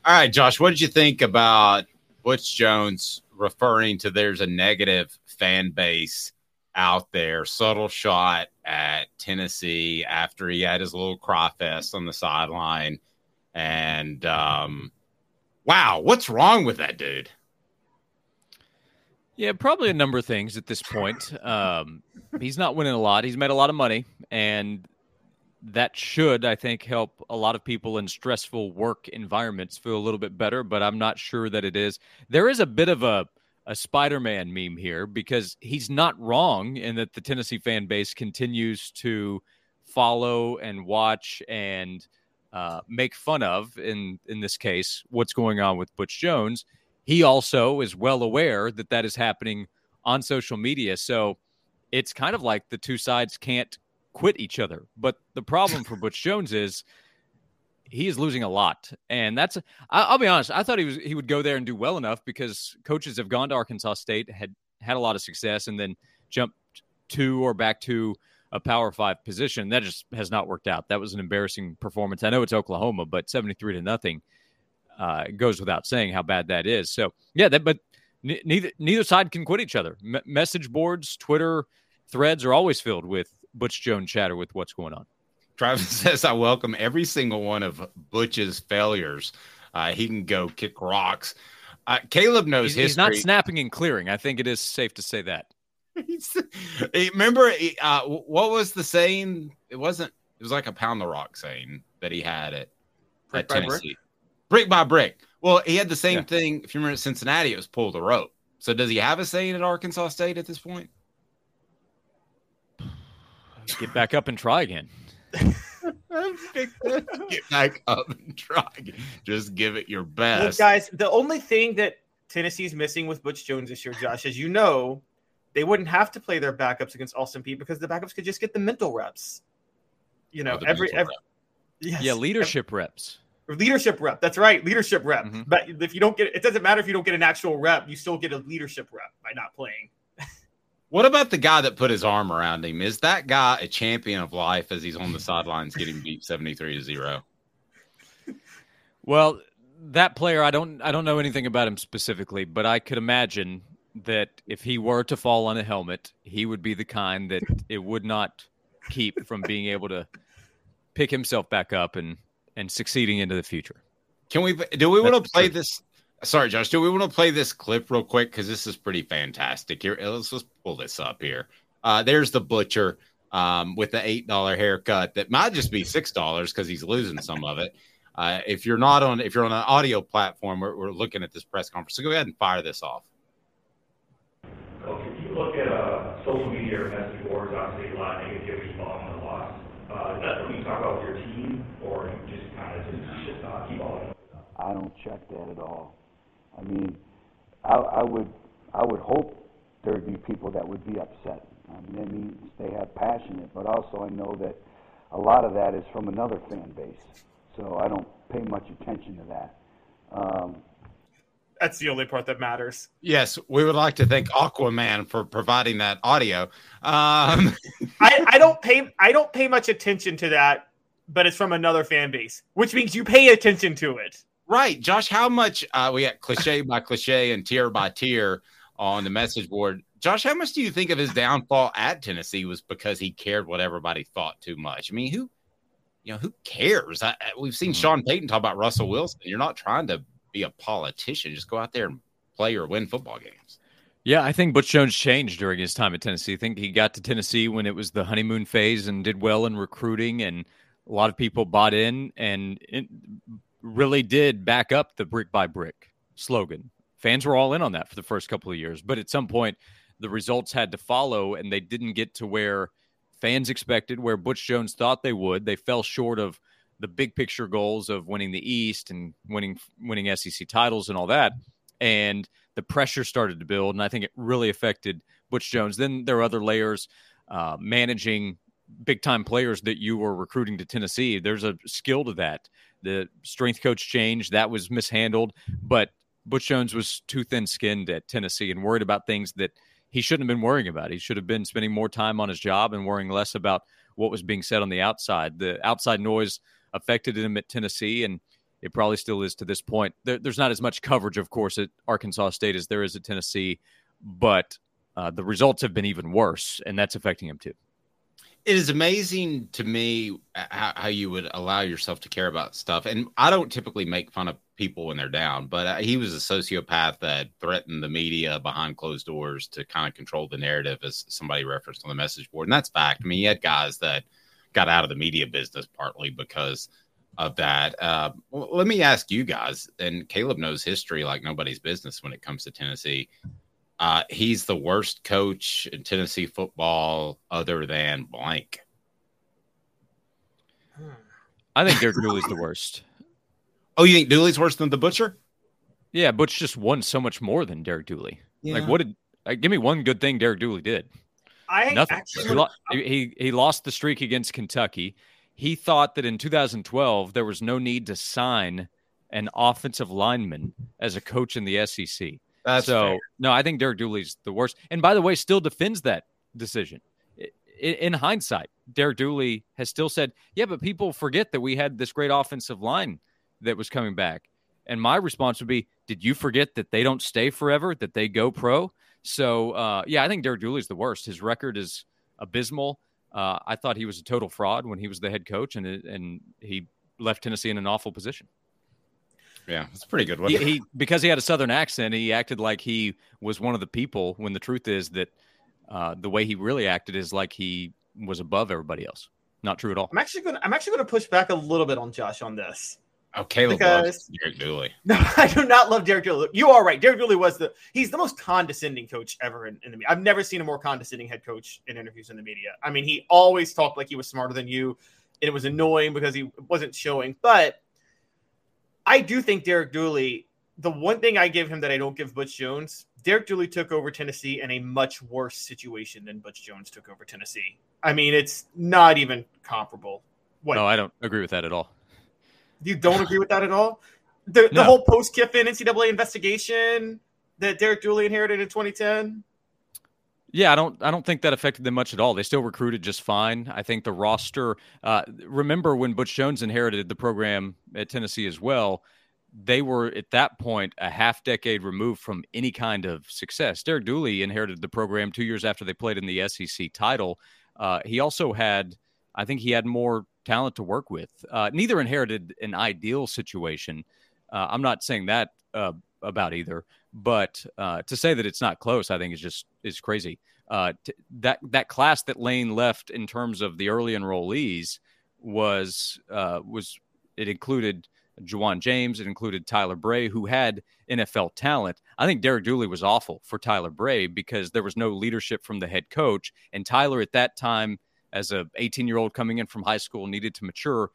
Speaker 1: All right, Josh, what did you think about Butch Jones referring to there's a negative fan base out there? Subtle shot at Tennessee after he had his little cry fest on the sideline. And um, wow, what's wrong with that dude?
Speaker 9: Yeah, probably a number of things at this point. Um, he's not winning a lot. He's made a lot of money, and that should, I think, help a lot of people in stressful work environments feel a little bit better. But I'm not sure that it is. There is a bit of a a Spider-Man meme here because he's not wrong in that the Tennessee fan base continues to follow and watch and uh, make fun of in in this case what's going on with Butch Jones he also is well aware that that is happening on social media. So it's kind of like the two sides can't quit each other. But the problem for Butch Jones is he is losing a lot, and that's. I'll be honest. I thought he was he would go there and do well enough because coaches have gone to Arkansas State, had had a lot of success, and then jumped to or back to a Power Five position. That just has not worked out. That was an embarrassing performance. I know it's Oklahoma, but seventy three to nothing uh, goes without saying how bad that is. So yeah, that, but n- neither neither side can quit each other. M- message boards, Twitter threads are always filled with Butch Jones chatter with what's going on.
Speaker 1: Travis says, "I welcome every single one of Butch's failures. Uh, he can go kick rocks." Uh, Caleb knows
Speaker 9: he's,
Speaker 1: history.
Speaker 9: He's not snapping and clearing. I think it is safe to say that.
Speaker 1: remember uh, what was the saying? It wasn't. It was like a pound the rock saying that he had it at Tennessee brick by brick. Well, he had the same yeah. thing. If you remember at Cincinnati, it was pull the rope. So does he have a saying at Arkansas State at this point?
Speaker 9: Get back up and try again.
Speaker 1: Get back up and try. Just give it your best.
Speaker 2: Well, guys, the only thing that Tennessee's missing with Butch Jones this year, Josh, as you know, they wouldn't have to play their backups against Austin Peay because the backups could just get the mental reps. You know, oh, every every
Speaker 9: yes, yeah, leadership every, reps
Speaker 2: leadership rep. That's right, leadership rep. Mm-hmm. But if you don't get it, doesn't matter if you don't get an actual rep. You still get a leadership rep by not playing.
Speaker 1: What about the guy that put his arm around him? Is that guy a champion of life as he's on the sidelines getting beat seventy three to zero?
Speaker 9: Well, that player, I don't, I don't know anything about him specifically, but I could imagine that if he were to fall on a helmet, he would be the kind that it would not keep from being able to pick himself back up and and succeeding into the future.
Speaker 1: Can we do we want to play this? Sorry, Josh. Do we want to play this clip real quick because this is pretty fantastic? Here, let's just pull this up here. Uh, there's the butcher um, with the eight dollar haircut that might just be six dollars because he's losing some of it. Uh, if you're not on, if you're on an audio platform, we're, we're, looking at this press conference. So go ahead and fire this off.
Speaker 11: Coach, if you look at uh, social media or message boards, obviously a lot of negativity following the loss. Uh, is that something you talk about with your team, or just kind of just keep on.
Speaker 12: I don't check that at all. I mean, I, I would I would hope there'd be people that would be upset. I mean, that means they have passionate, but also I know that a lot of that is from another fan base. So I don't pay much attention to that. Um,
Speaker 2: that's the only part that matters.
Speaker 1: Yes, we would like to thank Aquaman for providing that audio. Um,
Speaker 2: I, I don't pay I don't pay much attention to that, but it's from another fan base, which means you pay attention to it.
Speaker 1: Right, Josh. How much uh, we got cliche by cliche and tier by tier on the message board. Josh, how much do you think of his downfall at Tennessee was because he cared what everybody thought too much? I mean, who, you know, who cares? I, we've seen mm-hmm. Sean Payton talk about Russell Wilson. You're not trying to be a politician. Just go out there and play or win football games.
Speaker 9: Yeah, I think Butch Jones changed during his time at Tennessee. I think he got to Tennessee when it was the honeymoon phase and did well in recruiting, and a lot of people bought in. And it, really did back up the brick by brick slogan. Fans were all in on that for the first couple of years, but at some point, the results had to follow, and they didn't get to where fans expected, where Butch Jones thought they would. They fell short of the big picture goals of winning the East and winning winning SEC titles and all that. And the pressure started to build, and I think it really affected Butch Jones. Then there are other layers, uh, managing big time players that you were recruiting to Tennessee. There's a skill to that. The strength coach change that was mishandled, but Butch Jones was too thin skinned at Tennessee and worried about things that he shouldn't have been worrying about. He should have been spending more time on his job and worrying less about what was being said on the outside. The outside noise affected him at Tennessee, and it probably still is to this point. There, there's not as much coverage, of course, at Arkansas State as there is at Tennessee, but uh, the results have been even worse, and that's affecting him too.
Speaker 1: It is amazing to me uh, how, how, you would allow yourself to care about stuff. And I don't typically make fun of people when they're down, but uh, he was a sociopath that threatened the media behind closed doors to kind of control the narrative, as somebody referenced on the message board. And that's fact. I mean, he had guys that got out of the media business partly because of that. Uh, let me ask you guys, and Caleb knows history like nobody's business when it comes to Tennessee. Uh, he's the worst coach in Tennessee football other than blank.
Speaker 9: I think Derek Dooley's the worst.
Speaker 1: Oh, you think Dooley's worse than the Butcher?
Speaker 9: Yeah, Butch just won so much more than Derek Dooley. Yeah. Like, what did? Like, give me one good thing Derek Dooley did.
Speaker 2: I
Speaker 9: Nothing.
Speaker 2: actually
Speaker 9: He, lo- he he lost the streak against Kentucky. He thought that in 2012 there was no need to sign an offensive lineman as a coach in the SEC.
Speaker 1: That's
Speaker 9: so
Speaker 1: fair.
Speaker 9: no, I think Derek Dooley's the worst. And by the way, still defends that decision. In hindsight, Derek Dooley has still said, "Yeah, but people forget that we had this great offensive line that was coming back." And my response would be, "Did you forget that they don't stay forever? That they go pro?" So uh, yeah, I think Derek Dooley's the worst. His record is abysmal. Uh, I thought he was a total fraud when he was the head coach, and and he left Tennessee in an awful position.
Speaker 1: Yeah, it's a pretty good.
Speaker 9: He, he because he had a southern accent, he acted like he was one of the people. When the truth is that uh, the way he really acted is like he was above everybody else. Not true at all.
Speaker 2: I'm actually going. to I'm actually going to push back a little bit on Josh on this.
Speaker 1: Oh, Caleb
Speaker 2: Because-
Speaker 1: loves Derek Dooley.
Speaker 2: No, I do not love Derek Dooley. You are right. Derek Dooley was the he's the most condescending coach ever in, in the media. I've never seen a more condescending head coach in interviews in the media. I mean, he always talked like he was smarter than you, and it was annoying because he wasn't showing. But I do think Derek Dooley. The one thing I give him that I don't give Butch Jones, Derek Dooley took over Tennessee in a much worse situation than Butch Jones took over Tennessee. I mean, it's not even comparable. What
Speaker 9: No, I don't agree with that at all.
Speaker 2: you don't agree with that at all? The, the whole post Kiffin NCAA investigation that Derek Dooley inherited in 2010.
Speaker 9: Yeah, I don't. I don't think that affected them much at all. They still recruited just fine. I think the roster. Uh, remember when Butch Jones inherited the program at Tennessee as well? They were at that point a half decade removed from any kind of success. Derek Dooley inherited the program two years after they played in the SEC title. Uh, he also had, I think, he had more talent to work with. Uh, neither inherited an ideal situation. Uh, I'm not saying that uh, about either, but uh, to say that it's not close, I think is just is crazy. Uh, t- that that class that Lane left in terms of the early enrollees was uh, was it included Ja'Wuan James, it included Tyler Bray, who had NFL talent. I think Derek Dooley was awful for Tyler Bray because there was no leadership from the head coach, and Tyler at that time, as a 18 year old coming in from high school, needed to mature.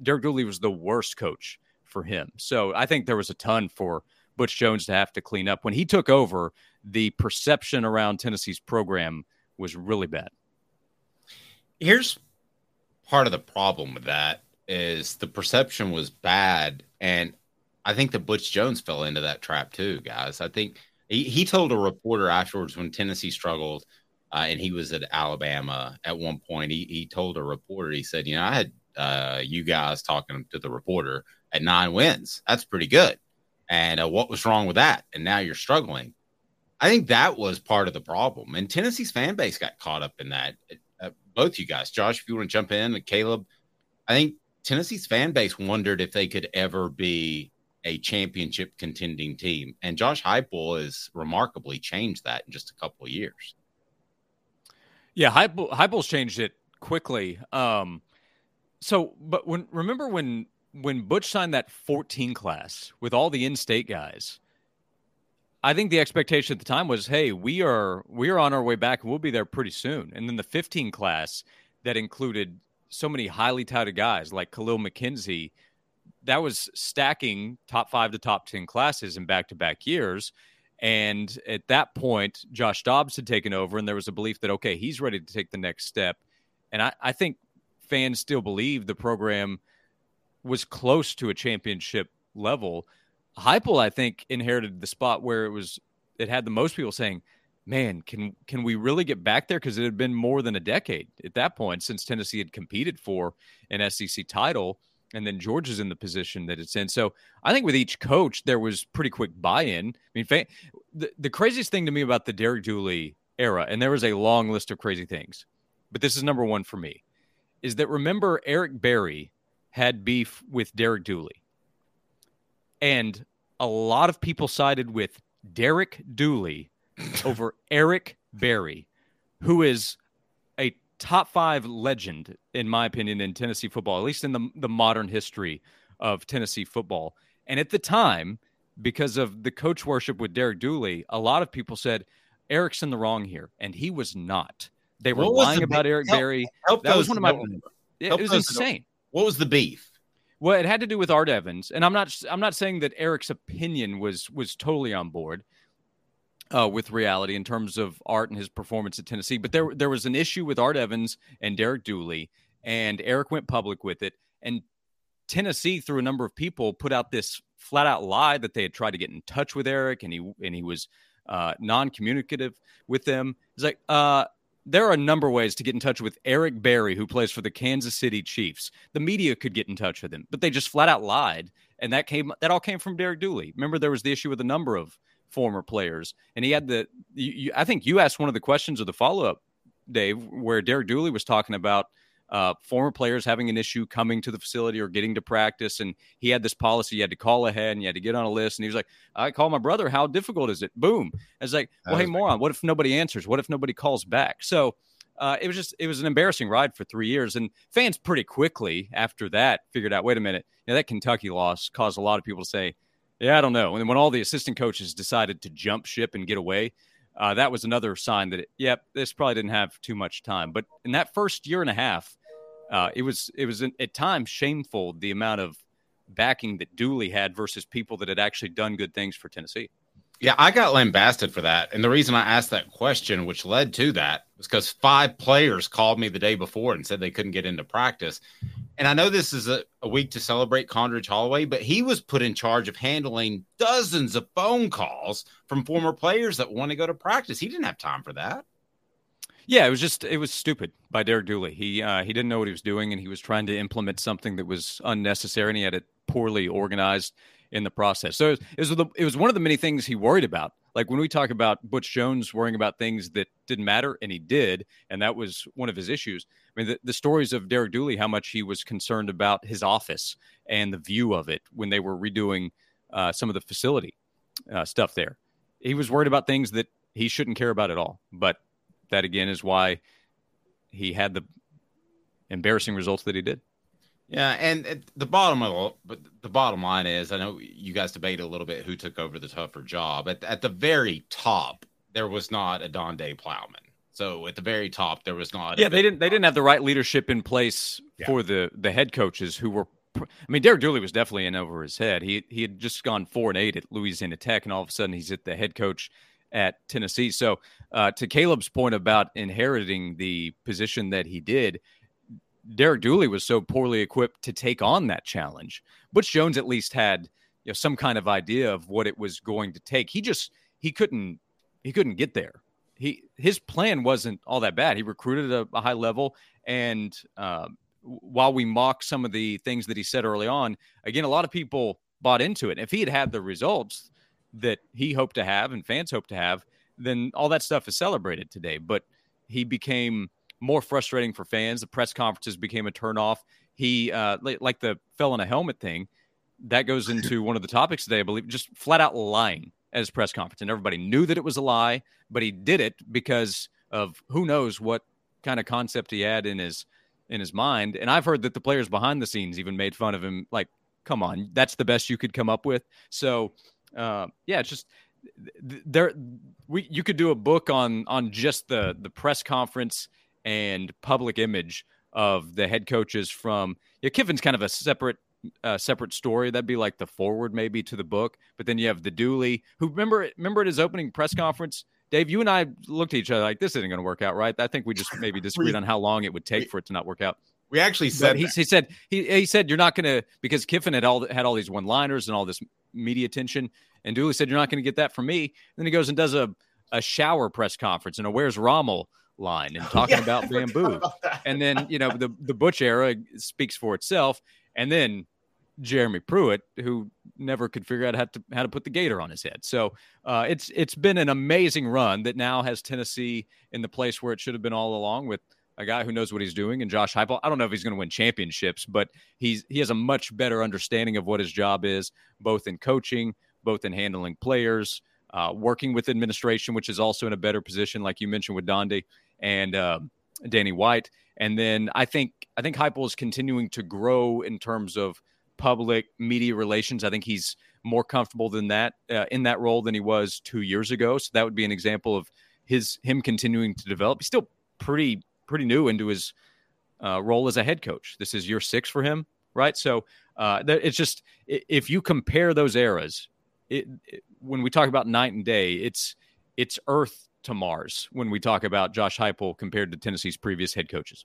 Speaker 9: Derek Dooley was the worst coach for him. So I think there was a ton for Butch Jones to have to clean up. When he took over, the perception around Tennessee's program was really bad.
Speaker 1: Here's part of the problem with that is the perception was bad, and I think that Butch Jones fell into that trap too, guys. I think he, he told a reporter afterwards when Tennessee struggled, uh, and he was at Alabama at one point. He he told a reporter, he said, "You know, I had uh, you guys talking to the reporter at nine wins. That's pretty good. And uh, what was wrong with that? And now you're struggling." I think that was part of the problem, and Tennessee's fan base got caught up in that. Uh, both you guys, Josh, if you want to jump in, Caleb, I think Tennessee's fan base wondered if they could ever be a championship contending team, and Josh Heupel has remarkably changed that in just a couple of years.
Speaker 9: Yeah, Heupel, Heupel's changed it quickly. Um, so, but when remember when when Butch signed that 14 class with all the in-state guys, I think the expectation at the time was, hey, we are we are on our way back and we'll be there pretty soon. And then the 15 class that included so many highly touted guys like Kahlil McKenzie, that was stacking top five to top 10 classes in back to back years. And at that point, Josh Dobbs had taken over, and there was a belief that, okay, he's ready to take the next step. And I, I think fans still believe the program was close to a championship level. Heupel, I think, inherited the spot where it was it had the most people saying, "Man, can can we really get back there?" Because it had been more than a decade at that point since Tennessee had competed for an SEC title, and then Georgia's in the position that it's in. So I think with each coach, there was pretty quick buy-in. I mean, the the craziest thing to me about the Derek Dooley era, and there was a long list of crazy things, but this is number one for me, is that remember Eric Berry had beef with Derek Dooley. And a lot of people sided with Derek Dooley over Eric Berry, who is a top five legend, in my opinion, in Tennessee football, at least in the, the modern history of Tennessee football. And at the time, because of the coach worship with Derek Dooley, a lot of people said Eric's in the wrong here, and he was not. They were lying about? Eric
Speaker 1: Help-
Speaker 9: Berry.
Speaker 1: help
Speaker 9: that was one of my. It, was insane.
Speaker 1: What was the beef?
Speaker 9: Well, it had to do with Art Evans, and I'm not. I'm not saying that Eric's opinion was was totally on board uh, with reality in terms of Art and his performance at Tennessee, but there there was an issue with Art Evans and Derek Dooley, and Eric went public with it, and Tennessee, through a number of people, put out this flat out lie that they had tried to get in touch with Eric, and he and he was uh, non communicative with them. It's like, uh, there are a number of ways to get in touch with Eric Berry, who plays for the Kansas City Chiefs. The media could get in touch with him, but they just flat out lied, and that came that all came from Derek Dooley. Remember, there was the issue with a number of former players, and he had the. You, you, I think you asked one of the questions of the follow up, Dave, where Derek Dooley was talking about uh, former players having an issue coming to the facility or getting to practice. And he had this policy you had to call ahead and you had to get on a list. And he was like, I call my brother. How difficult is it? Boom. I was like, well, hey, moron, what if nobody answers? What if nobody calls back? So uh, it was just, it was an embarrassing ride for three years. And fans pretty quickly after that figured out, wait a minute, you know, that Kentucky loss caused a lot of people to say, yeah, I don't know. And then when all the assistant coaches decided to jump ship and get away, uh, that was another sign that, it, yep, this probably didn't have too much time. But in that first year and a half, uh, it was it was at times shameful the amount of backing that Dooley had versus people that had actually done good things for Tennessee.
Speaker 1: Yeah, I got lambasted for that. And the reason I asked that question, which led to that, was because five players called me the day before and said they couldn't get into practice. And I know this is a, a week to celebrate Condridge Holloway, but he was put in charge of handling dozens of phone calls from former players that want to go to practice. He didn't have time for that.
Speaker 9: Yeah, it was just it was stupid by Derek Dooley. He uh, he didn't know what he was doing, and he was trying to implement something that was unnecessary, and he had it poorly organized in the process. So it was, the, it was one of the many things he worried about. Like when we talk about Butch Jones worrying about things that didn't matter, and he did, and that was one of his issues. I mean, the, the stories of Derek Dooley, how much he was concerned about his office and the view of it when they were redoing uh, some of the facility uh, stuff there. He was worried about things that he shouldn't care about at all. But that again is why he had the embarrassing results that he did.
Speaker 1: Yeah, and it, the bottom of but the bottom line is, I know you guys debate a little bit who took over the tougher job. At at the very top, there was not a Donde Plowman. So at the very top, there was not.
Speaker 9: Yeah, they didn't they didn't have the right leadership in place
Speaker 1: Yeah.
Speaker 9: for the the head coaches who were. I mean, Derek Dooley was definitely in over his head. He he had just gone four and eight at Louisiana Tech, and all of a sudden he's at the head coach at Tennessee. So, uh, to Caleb's point about inheriting the position that he did, Derek Dooley was so poorly equipped to take on that challenge. Butch Jones at least had you know some kind of idea of what it was going to take. He just he couldn't he couldn't get there. He his plan wasn't all that bad. He recruited a, a high level, and uh, while we mock some of the things that he said early on, again, a lot of people bought into it. If he had had the results that he hoped to have and fans hope to have, then all that stuff is celebrated today. But he became more frustrating for fans. The press conferences became a turnoff. He, uh, like the fell in a helmet thing, that goes into one of the topics today, I believe, just flat out lying at his press conference. And everybody knew that it was a lie, but he did it because of who knows what kind of concept he had in his in his mind. And I've heard that the players behind the scenes even made fun of him, like, come on, that's the best you could come up with. So uh, yeah, it's just there we you could do a book on on just the the press conference and public image of the head coaches from yeah, Kiffin's kind of a separate uh, separate story. That'd be like the forward maybe to the book. But then you have the Dooley, who remember remember at his opening press conference, Dave, you and I looked at each other like this isn't going to work out, right? I think we just maybe disagreed on how long it would take for it to not work out.
Speaker 1: We actually said
Speaker 9: he, he said he, he said you're not going to because Kiffin had all had all these one liners and all this media attention, and Dooley said you're not going to get that from me. then he goes and does a a shower press conference and a "Where's Rommel" line and talking
Speaker 2: Yeah,
Speaker 9: about bamboo,
Speaker 2: about
Speaker 9: and then you know the the Butch era speaks for itself, and then Jeremy Pruitt, who never could figure out how to how to put the gator on his head. So uh, it's it's been an amazing run that now has Tennessee in the place where it should have been all along with a guy who knows what he's doing and Josh Heupel. I don't know if he's going to win championships, but he's he has a much better understanding of what his job is, both in coaching, both in handling players, uh, working with administration, which is also in a better position, like you mentioned with Donde and uh, Danny White. And then I think I think Heupel is continuing to grow in terms of public media relations. I think he's more comfortable than that uh, in that role than he was two years ago. So that would be an example of his him continuing to develop. He's still pretty pretty new into his uh, role as a head coach. This is year six for him, right? So uh, it's just if you compare those eras, it, it- when we talk about night and day, it's it's Earth to Mars when we talk about Josh Heupel compared to Tennessee's previous head coaches.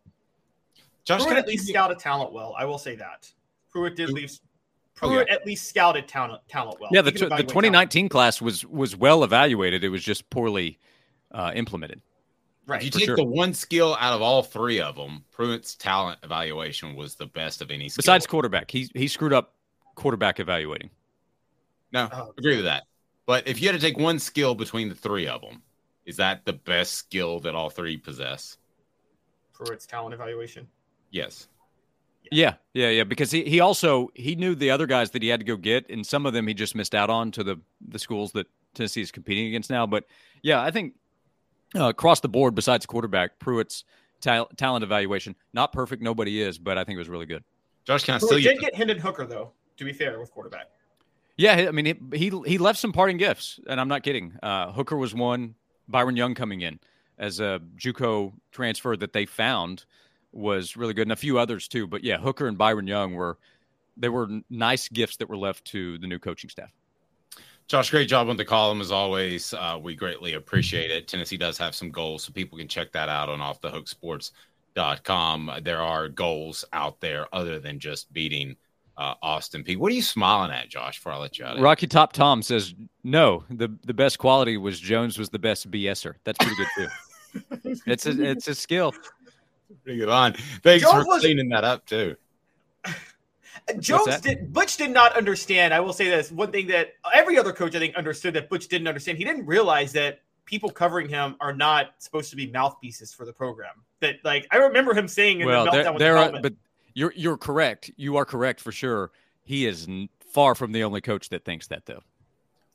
Speaker 1: Josh,
Speaker 2: Pruitt
Speaker 1: can
Speaker 2: at least
Speaker 1: give you-
Speaker 2: scouted talent well. I will say that. Pruitt did leave.
Speaker 1: Oh,
Speaker 2: Pruitt
Speaker 1: yeah.
Speaker 2: at least scouted talent talent well.
Speaker 9: yeah, the,
Speaker 2: He can
Speaker 9: tw- the
Speaker 2: evaluate
Speaker 9: 2019 class was was well evaluated. It was just poorly uh, implemented.
Speaker 2: Right.
Speaker 1: If you take
Speaker 9: sure.
Speaker 1: the one skill out of all three of them, Pruitt's talent evaluation was the best of any skill.
Speaker 9: Besides quarterback, he he screwed up quarterback evaluating.
Speaker 1: no,
Speaker 2: Oh,
Speaker 1: agree with that. But if you had to take one skill between the three of them, is that the best skill that all three possess?
Speaker 2: Pruitt's talent evaluation.
Speaker 1: Yes.
Speaker 9: Yeah, yeah, yeah. Because he, he also he knew the other guys that he had to go get, and some of them he just missed out on to the the schools that Tennessee is competing against now. But yeah, I think uh, across the board, besides quarterback, Pruitt's ta- talent evaluation not perfect. Nobody is, but I think it was really good.
Speaker 1: Josh, can I
Speaker 2: Pruitt did get Hendon Hooker though. To be fair, with quarterback.
Speaker 9: Yeah, I mean he he, he left some parting gifts, and I'm not kidding. Uh, Hooker was one. Byron Young coming in as a JUCO transfer that they found was really good, and a few others too. But yeah, Hooker and Byron Young were they were nice gifts that were left to the new coaching staff.
Speaker 1: Josh, great job on the column as always. Uh, we greatly appreciate it. Tennessee does have some goals, so people can check that out on offthehooksports.com. There are goals out there other than just beating uh, Austin Peay. What are you smiling at, Josh, before I let you out?
Speaker 9: Rocky Top Tom says no. the The best quality was Jones was the best BSer. That's pretty good too. it's a it's a skill.
Speaker 1: Pretty good on. Thanks
Speaker 2: Jones
Speaker 1: for
Speaker 2: was-
Speaker 1: cleaning that up, too.
Speaker 2: Jones
Speaker 9: that?
Speaker 2: did Butch did not understand. I will say this one thing that every other coach I think understood that Butch didn't understand. He didn't realize that people covering him are not supposed to be mouthpieces for the program. That like I remember him saying in
Speaker 9: Well,
Speaker 2: the meltdown
Speaker 9: there,
Speaker 2: with
Speaker 9: there
Speaker 2: the
Speaker 9: are, but you're you're correct. You are correct for sure. He is n- far from the only coach that thinks that, though.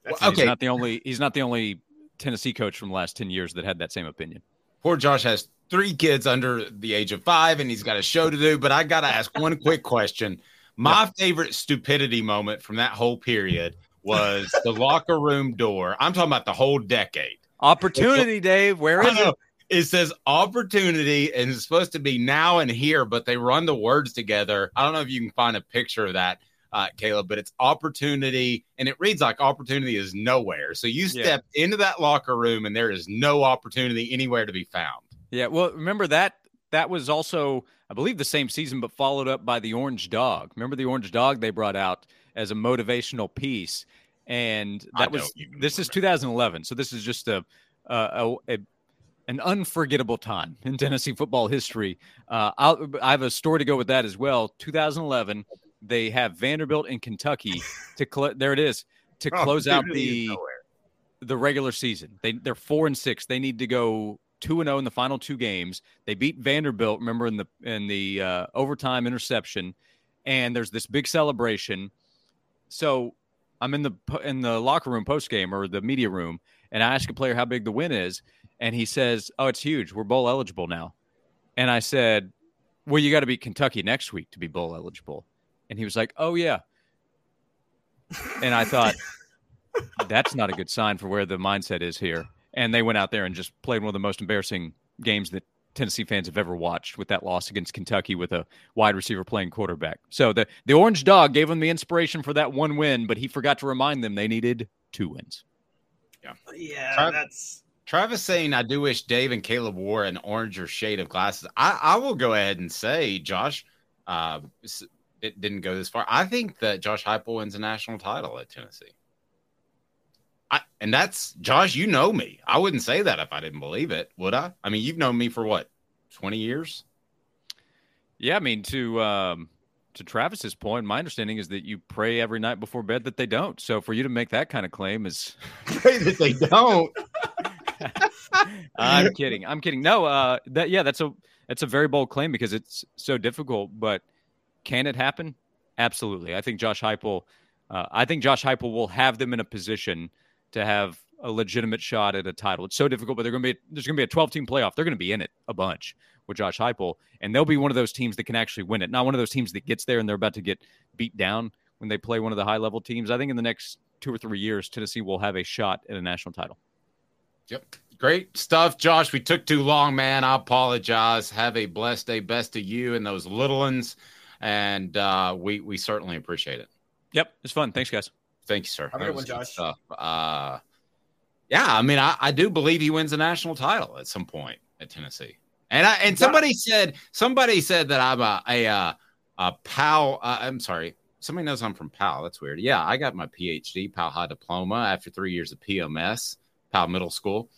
Speaker 2: That's-
Speaker 1: Well,
Speaker 9: He's
Speaker 1: okay.
Speaker 9: not the only. He's not the only Tennessee coach from the last ten years that had that same opinion.
Speaker 1: Poor Josh has three kids under the age of five, and he's got a show to do. But I got to ask one quick question. My favorite stupidity moment from that whole period was the locker room door. I'm talking about the whole decade.
Speaker 9: Opportunity, Dave. Where is it?
Speaker 1: It says opportunity and it's supposed to be now and here, but they run the words together. I don't know if you can find a picture of that, uh, Caleb, but it's opportunity and it reads like opportunity is nowhere. So you
Speaker 9: Yeah.
Speaker 1: step into that locker room and there is no opportunity anywhere to be found.
Speaker 9: Yeah. Well, remember that that was also, I believe, the same season, but followed up by the Orange Dog. Remember the Orange Dog they brought out as a motivational piece, and that was this is 2011. So this is just a a, a, a an unforgettable time in Tennessee football history. Uh, I'll, I have a story to go with that as well. 2011, they have Vanderbilt and Kentucky to cl- there it is to close out the the regular season. They they're four and six. They need to go two and zero in the final two games. They beat Vanderbilt. Remember in the in the uh, overtime interception, and there's this big celebration. So I'm in the in the locker room post game or the media room, and I ask a player how big the win is, and he says, "Oh, it's huge. We're bowl eligible now." And I said, "Well, you got to beat Kentucky next week to be bowl eligible." And he was like, "Oh yeah." And I thought, that's not a good sign for where the mindset is here. And they went out there and just played one of the most embarrassing games that Tennessee fans have ever watched with that loss against Kentucky with a wide receiver playing quarterback. So the the orange dog gave them the inspiration for that one win, but he forgot to remind them they needed two wins.
Speaker 1: Yeah.
Speaker 2: Yeah,
Speaker 1: Trav-
Speaker 2: that's
Speaker 1: Travis saying, I do wish Dave and Caleb wore an orange or shade of glasses. I, I will go ahead and say, Josh, uh, it didn't go this far. I think that Josh Heupel wins a national title at Tennessee. And that's Josh. You know me. I wouldn't say that if I didn't believe it, would I? I mean, you've known me for what, twenty years?
Speaker 9: Yeah, I mean to um, to Travis's point, my understanding is that you pray every night before bed that they don't. So for you to make that kind of claim is
Speaker 1: pray that they don't.
Speaker 9: I'm kidding. I'm kidding. No, uh, that yeah, that's a that's a very bold claim because it's so difficult. But can it happen? Absolutely. I think Josh Heupel. Uh, I think Josh Heupel will have them in a position to have a legitimate shot at a title. It's so difficult, but they're going to be there's going to be a 12 team playoff. They're going to be in it a bunch with Josh Heupel, and they'll be one of those teams that can actually win it. Not one of those teams that gets there and they're about to get beat down when they play one of the high level teams. I think in the next two or three years, Tennessee will have a shot at a national title.
Speaker 1: Yep. Great stuff, Josh. We took too long, man. I apologize. Have a blessed day. Best to you and those little ones. And uh, we we certainly appreciate it.
Speaker 9: Yep, it's fun. Thanks, guys.
Speaker 1: Thank you, sir.
Speaker 2: Have a
Speaker 1: That
Speaker 2: good
Speaker 1: was
Speaker 2: one, Josh.
Speaker 1: stuff. Uh, yeah, I mean, I, I do believe he wins a national title at some point at Tennessee. And I and somebody said somebody said that I'm a a uh, a Powell. Uh, I'm sorry. Somebody knows I'm from Powell. That's weird. Yeah, I got my PhD, Powell High Diploma, after three years of PMS, Powell Middle School.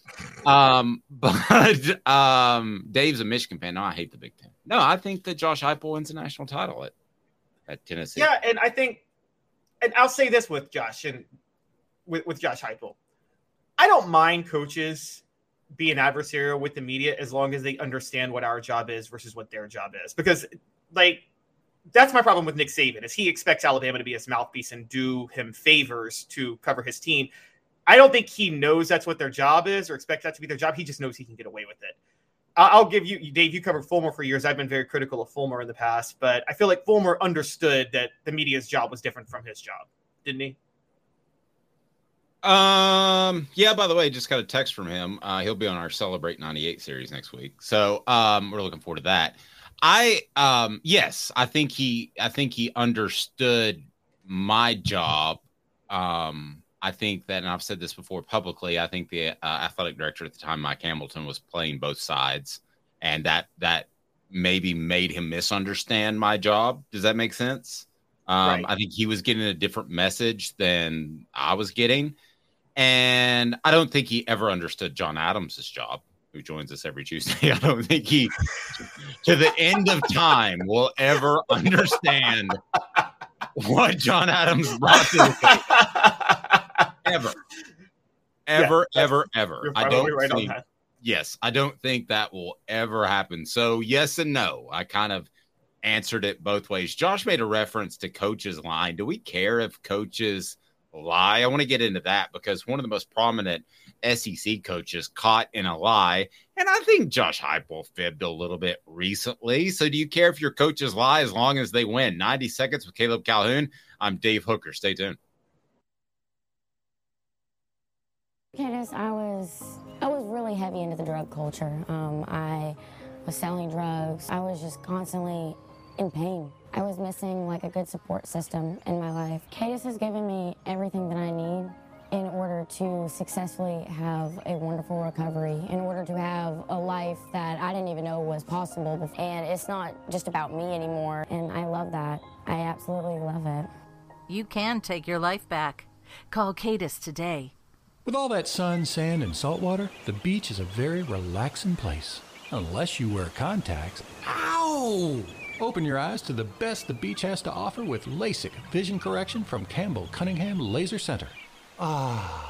Speaker 1: Um, but um, Dave's a Michigan fan. No, I hate the Big Ten. No, I think that Josh Heupel wins a national title at at Tennessee.
Speaker 2: Yeah, and I think, and I'll say this with Josh and with, with Josh Heupel, I don't mind coaches being adversarial with the media as long as they understand what our job is versus what their job is. Because, like, that's my problem with Nick Saban is he expects Alabama to be his mouthpiece and do him favors to cover his team. I don't think he knows that's what their job is or expects that to be their job. He just knows he can get away with it. I'll give you, Dave. You covered Fulmer for years. I've been very critical of Fulmer in the past, but I feel like Fulmer understood that the media's job was different from his job, didn't he?
Speaker 1: Um. Yeah. By the way, just got a text from him. Uh, he'll be on our Celebrate '98 series next week, so um, we're looking forward to that. I um. Yes, I think he. I think he understood my job. Um. I think that, and I've said this before publicly. I think the uh, athletic director at the time, Mike Hamilton, was playing both sides, and that that maybe made him misunderstand my job. Does that make sense? Um,
Speaker 2: Right.
Speaker 1: I think he was getting a different message than I was getting. And I don't think he ever understood John Adams' job, who joins us every Tuesday. I don't think he, to the end of time, will ever understand what John Adams brought to the table. Ever. Ever,
Speaker 2: Yeah,
Speaker 1: ever, ever. I don't
Speaker 2: right
Speaker 1: think,
Speaker 2: that.
Speaker 1: yes, I don't think that will ever happen. So, yes and no. I kind of answered it both ways. Josh made a reference to coaches lying. Do we care if coaches lie? I want to get into that because one of the most prominent SEC coaches caught in a lie, and I think Josh Heupel fibbed a little bit recently. So, do you care if your coaches lie as long as they win? 90 seconds with Caleb Calhoun. I'm Dave Hooker. Stay tuned.
Speaker 13: Candace, I was I was really heavy into the drug culture. Um, I was selling drugs. I was just constantly in pain. I was missing like a good support system in my life. Cadis has given me everything that I need in order to successfully have a wonderful recovery, in order to have a life that I didn't even know was possible. And it's not just about me anymore. And I love that. I absolutely love it.
Speaker 14: You can take your life back. Call Cadis today.
Speaker 15: With all that sun, sand, and salt water, the beach is a very relaxing place. Unless you wear contacts. Ow! Open your eyes to the best the beach has to offer with LASIK vision correction from Campbell Cunningham Laser Center. Ah.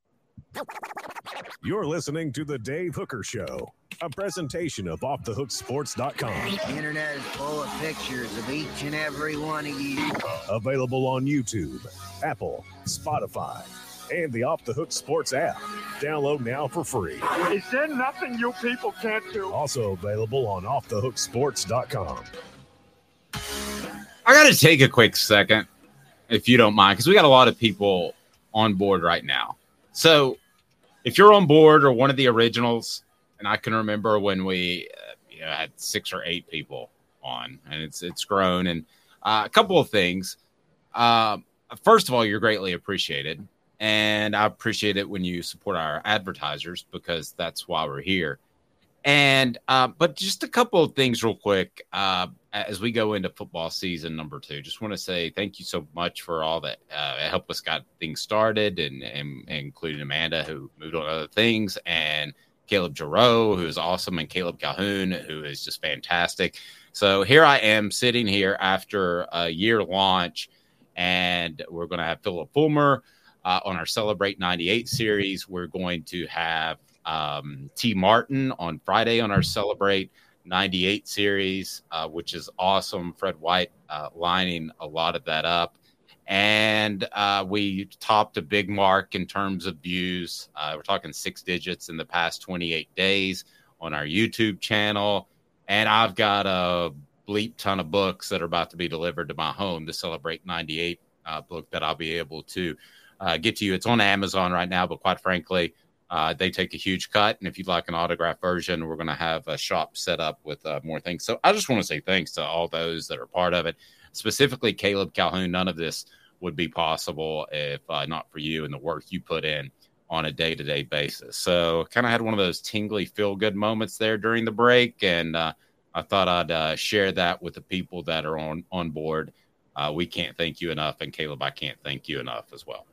Speaker 3: You're listening to The Dave Hooker Show, a presentation of OffTheHookSports.com.
Speaker 16: The Hook Sports.com. The internet is full of pictures of each and every one of you.
Speaker 3: Available on YouTube, Apple, Spotify, and the Off the Hook Sports app. Download now for free.
Speaker 17: Is there nothing you people can't do?
Speaker 3: Also available on OffTheHookSports.com.
Speaker 1: I got to take a quick second, if you don't mind, because we got a lot of people on board right now. So, if you're on board or one of the originals, and I can remember when we uh, you know, had six or eight people on, and it's it's grown. And uh, a couple of things. Uh, first of all, you're greatly appreciated, and I appreciate it when you support our advertisers because that's why we're here. And uh, but just a couple of things, real quick, uh, as we go into football season number two. Just want to say thank you so much for all that uh, helped us got things started, and, and, including Amanda who moved on other things, and Caleb Giroux who is awesome, and Caleb Calhoun who is just fantastic. So here I am sitting here after a year launch, and we're going to have Philip Fulmer uh, on our Celebrate 98 series. We're going to have um, T. Martin on Friday on our Celebrate 98 series, uh, which is awesome. Fred White uh, lining a lot of that up. And uh, we topped a big mark in terms of views. Uh, we're talking six digits in the past 28 days on our YouTube channel. And I've got a bleep ton of books that are about to be delivered to my home, the Celebrate 98 uh, book that I'll be able to uh, get to you. It's on Amazon right now, but quite frankly, uh, they take a huge cut. And if you'd like an autograph version, we're going to have a shop set up with uh, more things. So I just want to say thanks to all those that are part of it, specifically Caleb Calhoun. None of this would be possible if uh, not for you and the work you put in on a day to day basis. So kind of had one of those tingly feel good moments there during the break. And uh, I thought I'd uh, share that with the people that are on, on board. Uh, we can't thank you enough. And Caleb, I can't thank you enough as well.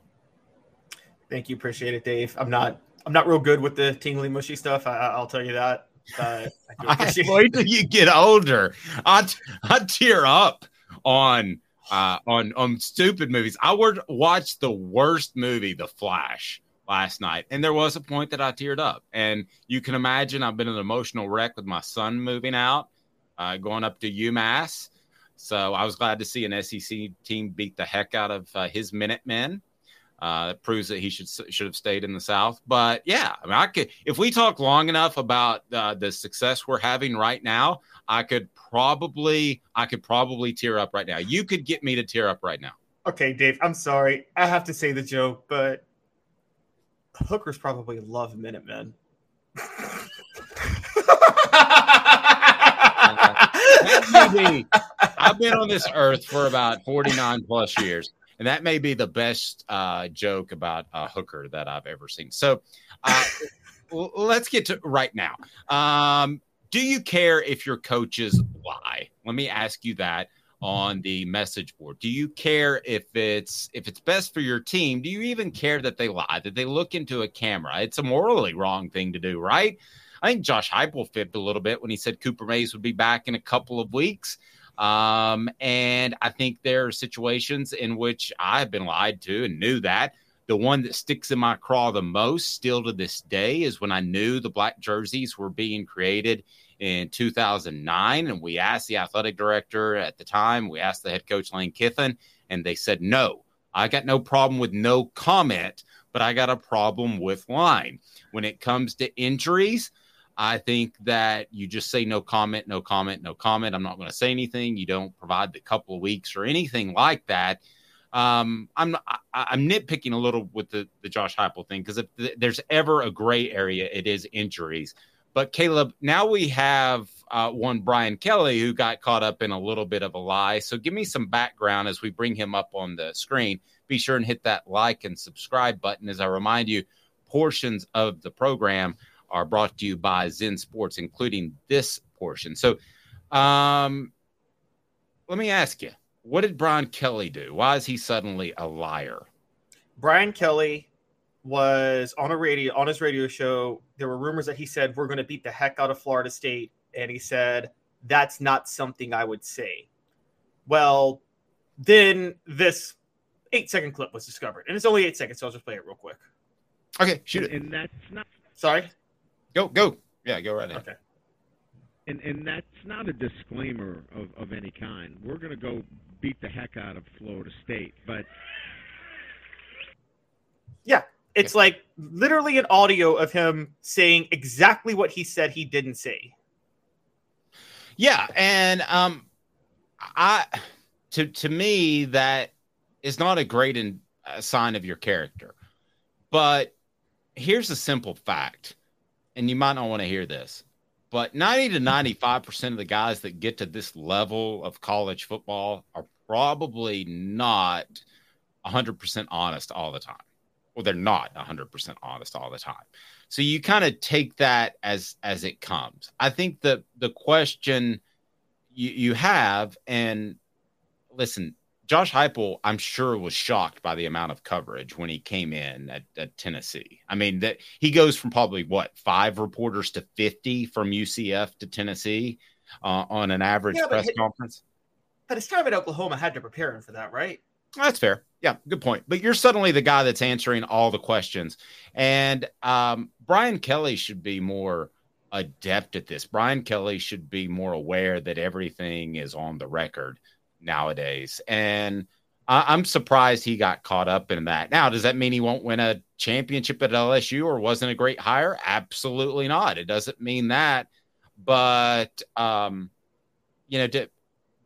Speaker 2: Thank you. Appreciate it, Dave. I'm not I'm not real good with the tingly mushy stuff. I, will tell you that. But
Speaker 1: I wait till you get older. I I tear up on uh, on on stupid movies. I would watch the worst movie, The Flash, last night, and there was a point that I teared up. And you can imagine I've been an emotional wreck with my son moving out, uh, going up to UMass. So I was glad to see an SEC team beat the heck out of uh, his Minutemen. Uh, that proves that he should should have stayed in the South. But yeah, I mean, I could if we talk long enough about uh, the success we're having right now, I could probably I could probably tear up right now. You could get me to tear up right now.
Speaker 2: Okay, Dave, I'm sorry. I have to say the joke, but hookers probably love Minutemen.
Speaker 1: I've been on this earth for about 49 plus years and that may be the best uh, joke about a hooker that I've ever seen. So, uh, let's get to right now. Um, do you care if your coaches lie? Let me ask you that on the message board. Do you care if it's if it's best for your team? Do you even care that they lie? That they look into a camera? It's a morally wrong thing to do, right? I think Josh Heupel fibbed a little bit when he said Cooper Mays would be back in a couple of weeks. Um, and I think there are situations in which I've been lied to and knew that. The one that sticks in my craw the most, still to this day, is when I knew the black jerseys were being created in 2009. And we asked the athletic director at the time, we asked the head coach, Lane Kiffin, and they said, no, I got no problem with no comment, but I got a problem with line. When it comes to injuries, I think that you just say no comment, no comment, no comment. I'm not going to say anything. You don't provide the couple of weeks or anything like that. Um, I'm I, I'm nitpicking a little with the the Josh Heupel thing because if th- there's ever a gray area, it is injuries. But Caleb, now we have uh, one Brian Kelly who got caught up in a little bit of a lie. So give me some background as we bring him up on the screen. Be sure and hit that like and subscribe button as I remind you portions of the program are brought to you by Zen Sports, including this portion. So, um, let me ask you, what did Brian Kelly do? Why is he suddenly a liar?
Speaker 2: Brian Kelly was on a radio on his radio show. There were rumors that he said we're going to beat the heck out of Florida State, and he said that's not something I would say. Well, then this eight second clip was discovered, and it's only eight seconds, so I'll just play it real quick.
Speaker 1: Okay, shoot it.
Speaker 18: And that's not
Speaker 2: Sorry.
Speaker 1: Go go. Yeah, go right ahead.
Speaker 2: Okay.
Speaker 18: and and that's not a disclaimer of, of any kind. We're going to go beat the heck out of Florida State, but
Speaker 2: Yeah, it's like literally an audio of him saying exactly what he said he didn't say.
Speaker 1: Yeah, and um, I to to me that is not a great in, uh, sign of your character. But here's a simple fact, and you might not want to hear this, but ninety to ninety five percent of the guys that get to this level of college football are probably not hundred percent honest all the time. Well, they're not hundred percent honest all the time. So you kind of take that as as it comes. I think the the question you, you have, and listen, Josh Heupel, I'm sure was shocked by the amount of coverage when he came in at, at Tennessee. I mean, that he goes from probably what five reporters to 50 from UCF to Tennessee uh, on an average
Speaker 2: Yeah, but
Speaker 1: press conference.
Speaker 2: But his time at Oklahoma had to prepare him for that, right?
Speaker 1: That's fair. Yeah, good point. But you're suddenly the guy that's answering all the questions. And um, Brian Kelly should be more adept at this. Brian Kelly should be more aware that everything is on the record nowadays. And I- I'm surprised he got caught up in that. Now, does that mean he won't win a championship at LSU or wasn't a great hire? Absolutely not. It doesn't mean that. But, um, you know, to,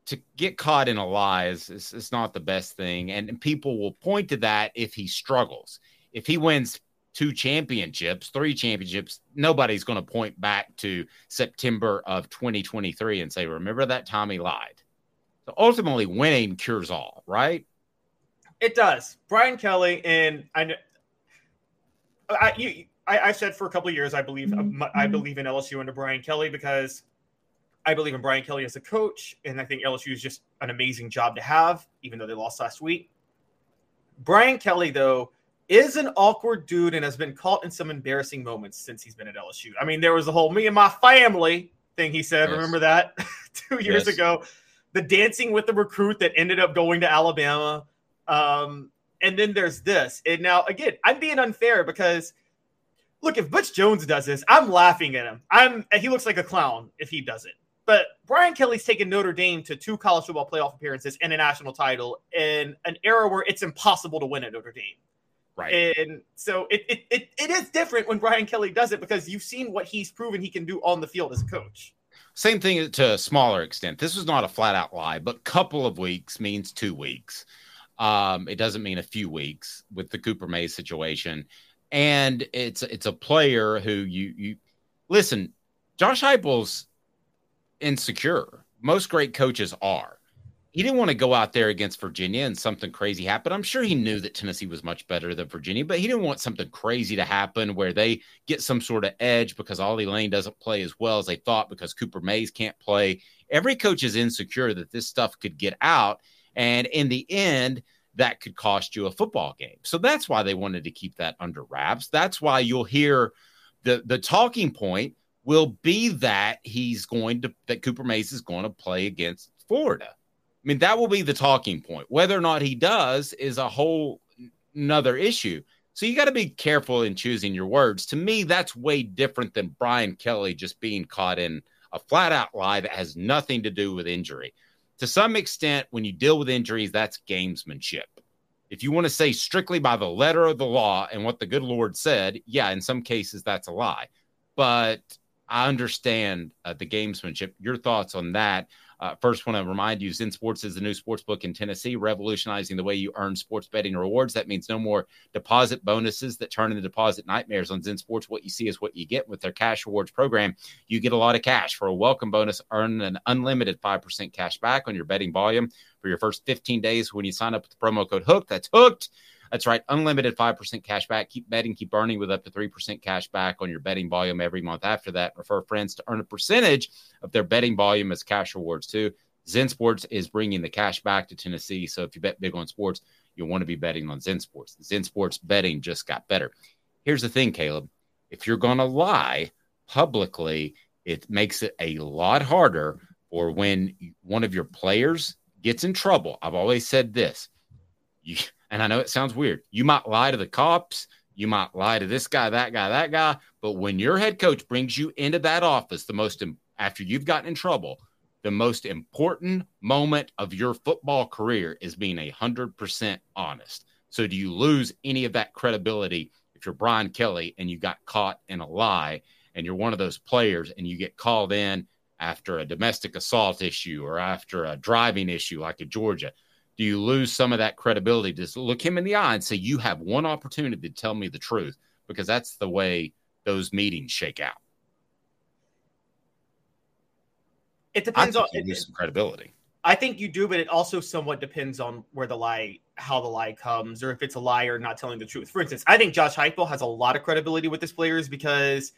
Speaker 1: to get caught in a lie is, is, is not the best thing. And, people will point to that if he struggles. If he wins two championships, three championships, nobody's going to point back to September of 2023 and say, remember that he lied. So ultimately, winning cures all, right?
Speaker 2: It does. Brian Kelly and I know I you I, I've said for a couple of years I believe mm-hmm. um, I mm-hmm. believe in LSU under Brian Kelly because I believe in Brian Kelly as a coach, and I think LSU is just an amazing job to have, even though they lost last week. Brian Kelly, though, is an awkward dude and has been caught in some embarrassing moments since he's been at LSU. I mean, there was the whole me and my family thing he said.
Speaker 1: Yes.
Speaker 2: Remember that two years
Speaker 1: Yes.
Speaker 2: ago? The dancing with the recruit that ended up going to Alabama. Um, and then there's this. And now, again, I'm being unfair because look, if Butch Jones does this, I'm laughing at him. I'm he looks like a clown if he does it. But Brian Kelly's taken Notre Dame to two college football playoff appearances and a national title in an era where it's impossible to win at Notre Dame.
Speaker 1: Right.
Speaker 2: And so it, it, it, it is different when Brian Kelly does it because you've seen what he's proven he can do on the field as a coach.
Speaker 1: Same thing to a smaller extent. This was not a flat out lie, but couple of weeks means two weeks. Um, it doesn't mean a few weeks with the Cooper Mays situation. And it's it's a player who you you listen, Josh Heupel's insecure. Most great coaches are. He didn't want to go out there against Virginia and something crazy happen. I'm sure he knew that Tennessee was much better than Virginia, but he didn't want something crazy to happen where they get some sort of edge because Ollie Lane doesn't play as well as they thought because Cooper Mays can't play. Every coach is insecure that this stuff could get out. And in the end, that could cost you a football game. So that's why they wanted to keep that under wraps. That's why you'll hear the the talking point will be that he's going to that Cooper Mays is going to play against Florida. I mean, that will be the talking point. Whether or not he does is a whole another issue. So you got to be careful in choosing your words. To me, that's way different than Brian Kelly just being caught in a flat out lie that has nothing to do with injury. To some extent, when you deal with injuries, that's gamesmanship. If you want to say strictly by the letter of the law and what the good Lord said, yeah, in some cases that's a lie. But I understand uh, the gamesmanship. Your thoughts on that? Uh, first, want to remind you, Zen Sports is the new sports book in Tennessee, revolutionizing the way you earn sports betting rewards. That means no more deposit bonuses that turn into deposit nightmares on Zen Sports. What you see is what you get with their cash rewards program. You get a lot of cash for a welcome bonus. Earn an unlimited 5% cash back on your betting volume for your first 15 days when you sign up with the promo code HOOK. That's hooked. That's right, unlimited 5% cash back. Keep betting, keep earning with up to 3% cash back on your betting volume every month after that. Refer friends to earn a percentage of their betting volume as cash rewards too. Zen Sports is bringing the cash back to Tennessee. So if you bet big on sports, you'll want to be betting on Zen Sports. Zen Sports betting just got better. Here's the thing, Caleb. If you're going to lie publicly, it makes it a lot harder for when one of your players gets in trouble. I've always said this. You, and I know it sounds weird. You might lie to the cops, you might lie to this guy, that guy, that guy, but when your head coach brings you into that office, the most after you've gotten in trouble, the most important moment of your football career is being a hundred percent honest. So do you lose any of that credibility if you're Brian Kelly and you got caught in a lie and you're one of those players and you get called in after a domestic assault issue or after a driving issue like in Georgia? Do you lose some of that credibility? Just look him in the eye and say, You have one opportunity to tell me the truth, because that's the way those meetings shake out.
Speaker 2: It depends on
Speaker 1: lose some credibility.
Speaker 2: I think you do, but it also somewhat depends on where the lie, how the lie comes, or if it's a lie or not telling the truth. For instance, I think Josh Heupel has a lot of credibility with his players because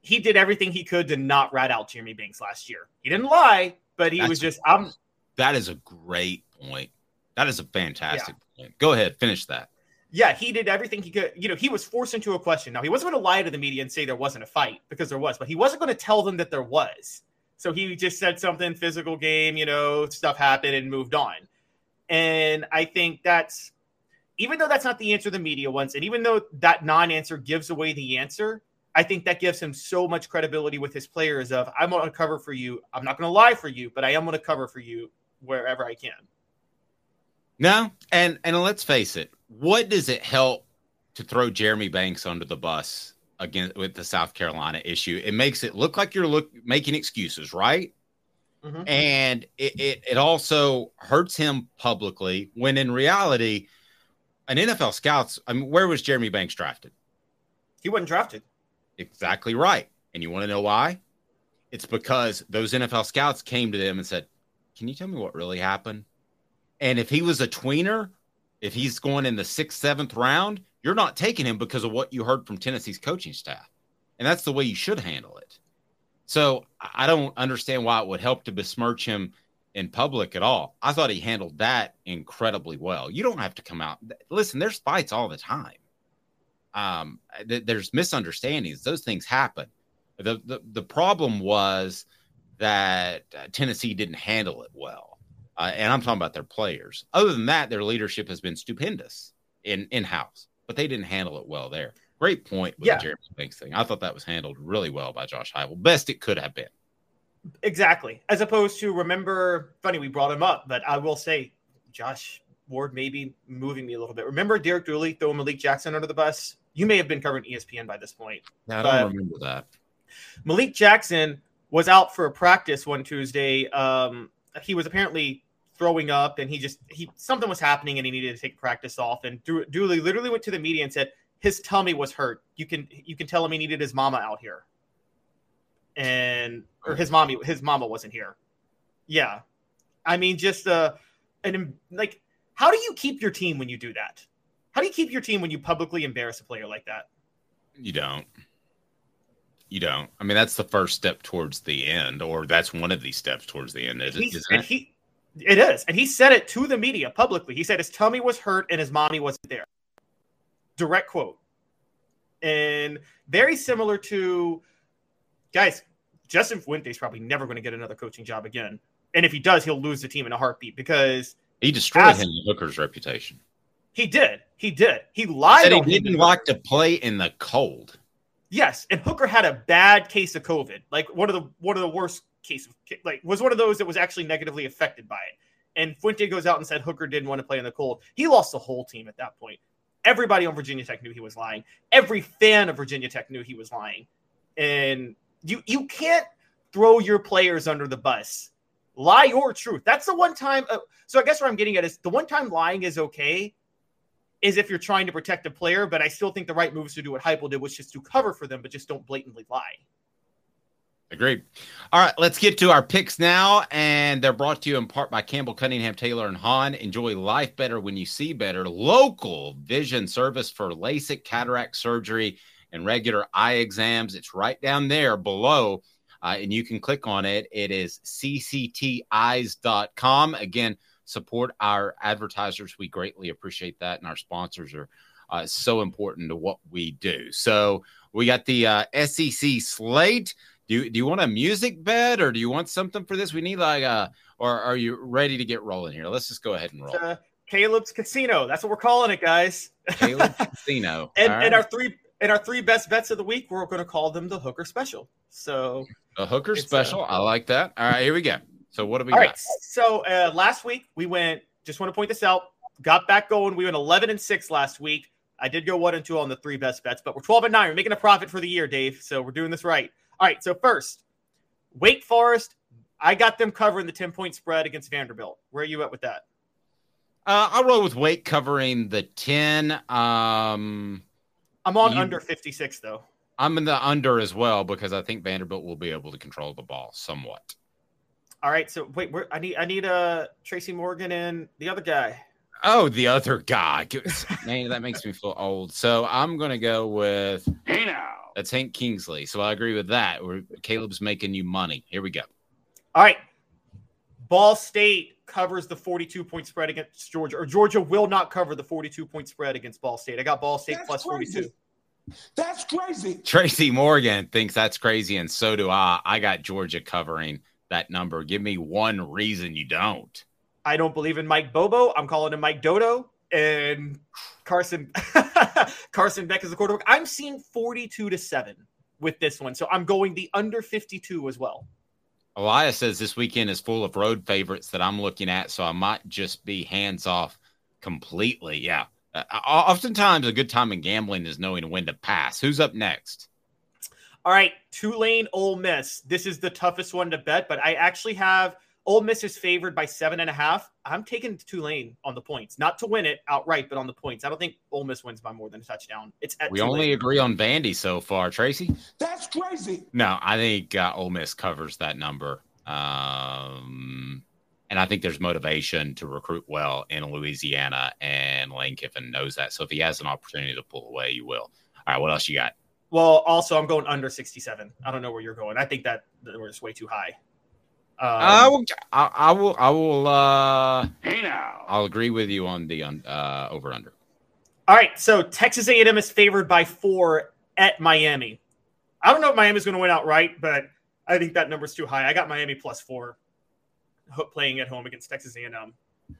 Speaker 2: he did everything he could to not rat out Jeremy Banks last year. He didn't lie, but he
Speaker 1: That's
Speaker 2: was just I'm
Speaker 1: That is a great point. That is a fantastic point. Go ahead, finish that.
Speaker 2: yeah, he did everything he could. You know, he was forced into a question. Now, he wasn't going to lie to the media and say there wasn't a fight because there was, but he wasn't going to tell them that there was. So he just said something physical game, you know, stuff happened and moved on. And I think that's, even though that's not the answer the media wants, and even though that non answer gives away the answer, I think that gives him so much credibility with his players of, I'm going to cover for you. I'm not going to lie for you, but I am going to cover for you wherever I can.
Speaker 1: No, and and let's face it, what does it help to throw Jeremy Banks under the bus again with the South Carolina issue? It makes it look like you're look making excuses, right?
Speaker 2: Mm-hmm.
Speaker 1: And it, it it also hurts him publicly when in reality, an NFL scouts. I mean, where was Jeremy Banks drafted?
Speaker 2: He wasn't drafted.
Speaker 1: Exactly right. And you want to know why? It's because those NFL scouts came to them and said, Can you tell me what really happened? And if he was a tweener, if he's going in the sixth, seventh round, you're not taking him because of what you heard from Tennessee's coaching staff. And that's the way you should handle it. So I don't understand why it would help to besmirch him in public at all. I thought he handled that incredibly well. You don't have to come out. Listen, there's fights all the time. Um, th- there's misunderstandings. Those things happen. The, the the problem was that uh, Tennessee didn't handle it well, uh, and I'm talking about their players. Other than that, their leadership has been stupendous in in house, but they didn't handle it well there. Great point with
Speaker 2: Yeah.
Speaker 1: the Jeremy Banks thing. I thought that was handled really well by Josh Heupel, best it could have been.
Speaker 2: Exactly. As opposed to remember, funny we brought him up, but I will say, Josh Ward may be moving me a little bit. Remember Derek Dooley throwing Malik Jackson under the bus? You may have been covering ESPN by this point.
Speaker 1: Now, I don't remember that.
Speaker 2: Malik Jackson was out for a practice one Tuesday. Um, he was apparently throwing up, and he just he something was happening, and he needed to take practice off. And Do- Dooley literally went to the media and said his tummy was hurt. You can you can tell him he needed his mama out here, and or his mommy his mama wasn't here. Yeah, I mean just uh, and like how do you keep your team when you do that? How do you keep your team when you publicly embarrass a player like that?
Speaker 1: You don't. You don't. I mean, that's the first step towards the end, or that's one of these steps towards the end. Is?
Speaker 2: He's-
Speaker 1: Isn't
Speaker 2: he it is. And he said it to the media publicly. He said his tummy was hurt and his mommy wasn't there. Direct quote. And very similar to guys Justin Fuente's probably never going to get another coaching job again. And if he does he'll lose the team in a heartbeat because
Speaker 1: He destroyed
Speaker 2: as-
Speaker 1: Hendon Hooker's reputation.
Speaker 2: he did. He did. He lied
Speaker 1: he didn't like to play in the cold.
Speaker 2: Yes, and Hooker had a bad case of COVID, like one of the one of the worst cases, like was one of those that was actually negatively affected by it. And Fuente goes out and said Hooker didn't want to play in the cold. He lost the whole team at that point. Everybody on Virginia Tech knew he was lying. Every fan of Virginia Tech knew he was lying. And you you can't throw your players under the bus. Lie or truth. That's the one time. Uh, so I guess what I'm getting at is the one time lying is okay is if you're trying to protect a player, but I still think the right moves to do what Heupel did was just to cover for them, but just don't blatantly lie.
Speaker 1: Agreed. All right, let's get to our picks now. And they're brought to you in part by Campbell Cunningham Taylor and Haun. Enjoy life better when you see better. Local vision service for LASIK, cataract surgery, and regular eye exams. It's right down there below. Uh, and you can click on it. It is ccteyes.com. Again, support our advertisers. We greatly appreciate that. And our sponsors are uh, so important to what we do. So we got the uh, SEC slate. Do you, do you want a music bed or do you want something for this? We need like a, or are you ready to get rolling here? Let's just go ahead and roll.
Speaker 2: Uh, Caleb's Casino. That's what we're calling it, guys.
Speaker 1: Caleb Casino.
Speaker 2: and,
Speaker 1: All
Speaker 2: and our three and our three best bets of the week, we're going to call them the Hooker Special. So
Speaker 1: a hooker
Speaker 2: uh,
Speaker 1: special. I like that. All right, here we go. So what do we
Speaker 2: All
Speaker 1: got?
Speaker 2: right. So uh, last week we went. Just want to point this out. Got back going. We went eleven and six last week. I did go one and two on the three best bets, but we're twelve and nine. We're making a profit for the year, Dave. So we're doing this right. All right. So first, Wake Forest. I got them covering the ten point spread against Vanderbilt. Where are you at with that?
Speaker 1: Uh, I'll roll with Wake covering the 10. Um,
Speaker 2: I'm on
Speaker 1: You-
Speaker 2: under fifty six though.
Speaker 1: I'm in the under as well because I think Vanderbilt will be able to control the ball somewhat.
Speaker 2: All right. So wait, where I need I need uh Tracy Morgan and the other guy.
Speaker 1: Oh, the other guy. Man, that makes me feel old. So I'm going to go with.
Speaker 17: Hey now.
Speaker 1: That's Hank Kingsley. So I agree with that. We're, Caleb's making you money. Here we go.
Speaker 2: All right. Ball State covers the 42 point spread against Georgia, or Georgia will not cover the 42 point spread against Ball State. I got Ball State plus 42.
Speaker 10: That's crazy.
Speaker 1: Tracy Morgan thinks that's crazy, and so do I. I got Georgia covering that number. Give me one reason you don't.
Speaker 2: I don't believe in Mike Bobo. I'm calling him Mike Dodo. And Carson Carson Beck is the quarterback. I'm seeing 42 to 7 with this one. So I'm going the under 52 as well.
Speaker 1: Elias says this weekend is full of road favorites that I'm looking at, so I might just be hands off completely. Yeah. Uh, oftentimes, a good time in gambling is knowing when to pass. Who's up next?
Speaker 2: All right, Tulane, Ole Miss. This is the toughest one to bet, but I actually have Ole Miss is favored by seven and a half. I'm taking Tulane on the points, not to win it outright, but on the points. I don't think Ole Miss wins by more than a touchdown. It's at
Speaker 1: We
Speaker 2: Tulane.
Speaker 1: only agree on Vandy so far. Tracy?
Speaker 10: That's crazy.
Speaker 1: No, I think uh, Ole Miss covers that number. Um, and I think there's motivation to recruit well in Louisiana, and Lane Kiffin knows that. So if he has an opportunity to pull away, you will. All right, what else you got?
Speaker 2: Well, also, I'm going under 67. I don't know where you're going. I think that that was way too high. Um,
Speaker 1: I will. I, I will. I will. Uh,
Speaker 17: Hey now.
Speaker 1: I'll agree with you on the uh, over under.
Speaker 2: All right, so Texas A&M is favored by four at Miami. I don't know if Miami's going to win outright, but I think that number's too high. I got Miami plus four, playing at home against Texas A&M.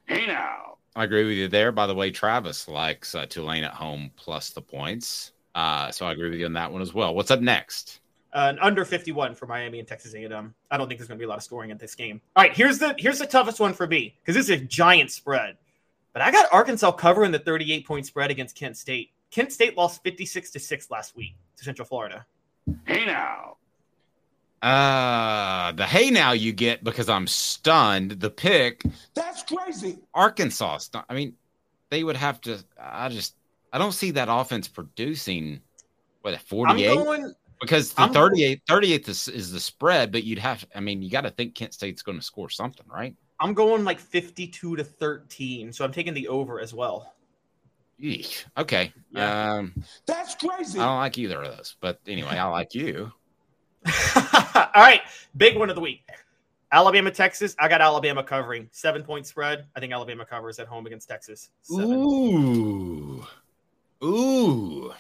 Speaker 17: Hey now.
Speaker 1: I agree with you there. By the way, Travis likes uh, Tulane at home plus the points. Uh, so I agree with you on that one as well. What's up next?
Speaker 2: Uh, an under 51 for Miami and Texas A&M. I don't think there's going to be a lot of scoring in this game. All right, here's the here's the toughest one for me because this is a giant spread. But I got Arkansas covering the 38 point spread against Kent State. Kent State lost 56 to six last week to Central Florida.
Speaker 17: Hey now.
Speaker 1: Uh, the hey now you get because I'm stunned. The pick
Speaker 10: That's crazy.
Speaker 1: Arkansas. stu- I mean, they would have to. I just I don't see that offense producing what
Speaker 2: I'm
Speaker 1: 48
Speaker 2: going.
Speaker 1: Because the
Speaker 2: I'm-
Speaker 1: 38 38th is, is the spread, but you'd have. I mean, you got to think Kent State's going to score something, right?
Speaker 2: I'm going like 52 to 13, so I'm taking the over as well.
Speaker 1: Eesh. Okay. Um,
Speaker 10: That's crazy.
Speaker 1: I don't like either of those, but anyway, I like you.
Speaker 2: All right, big one of the week. Alabama, Texas. I got Alabama covering seven point spread. I think Alabama covers at home against Texas. Seven.
Speaker 1: Ooh. Ooh.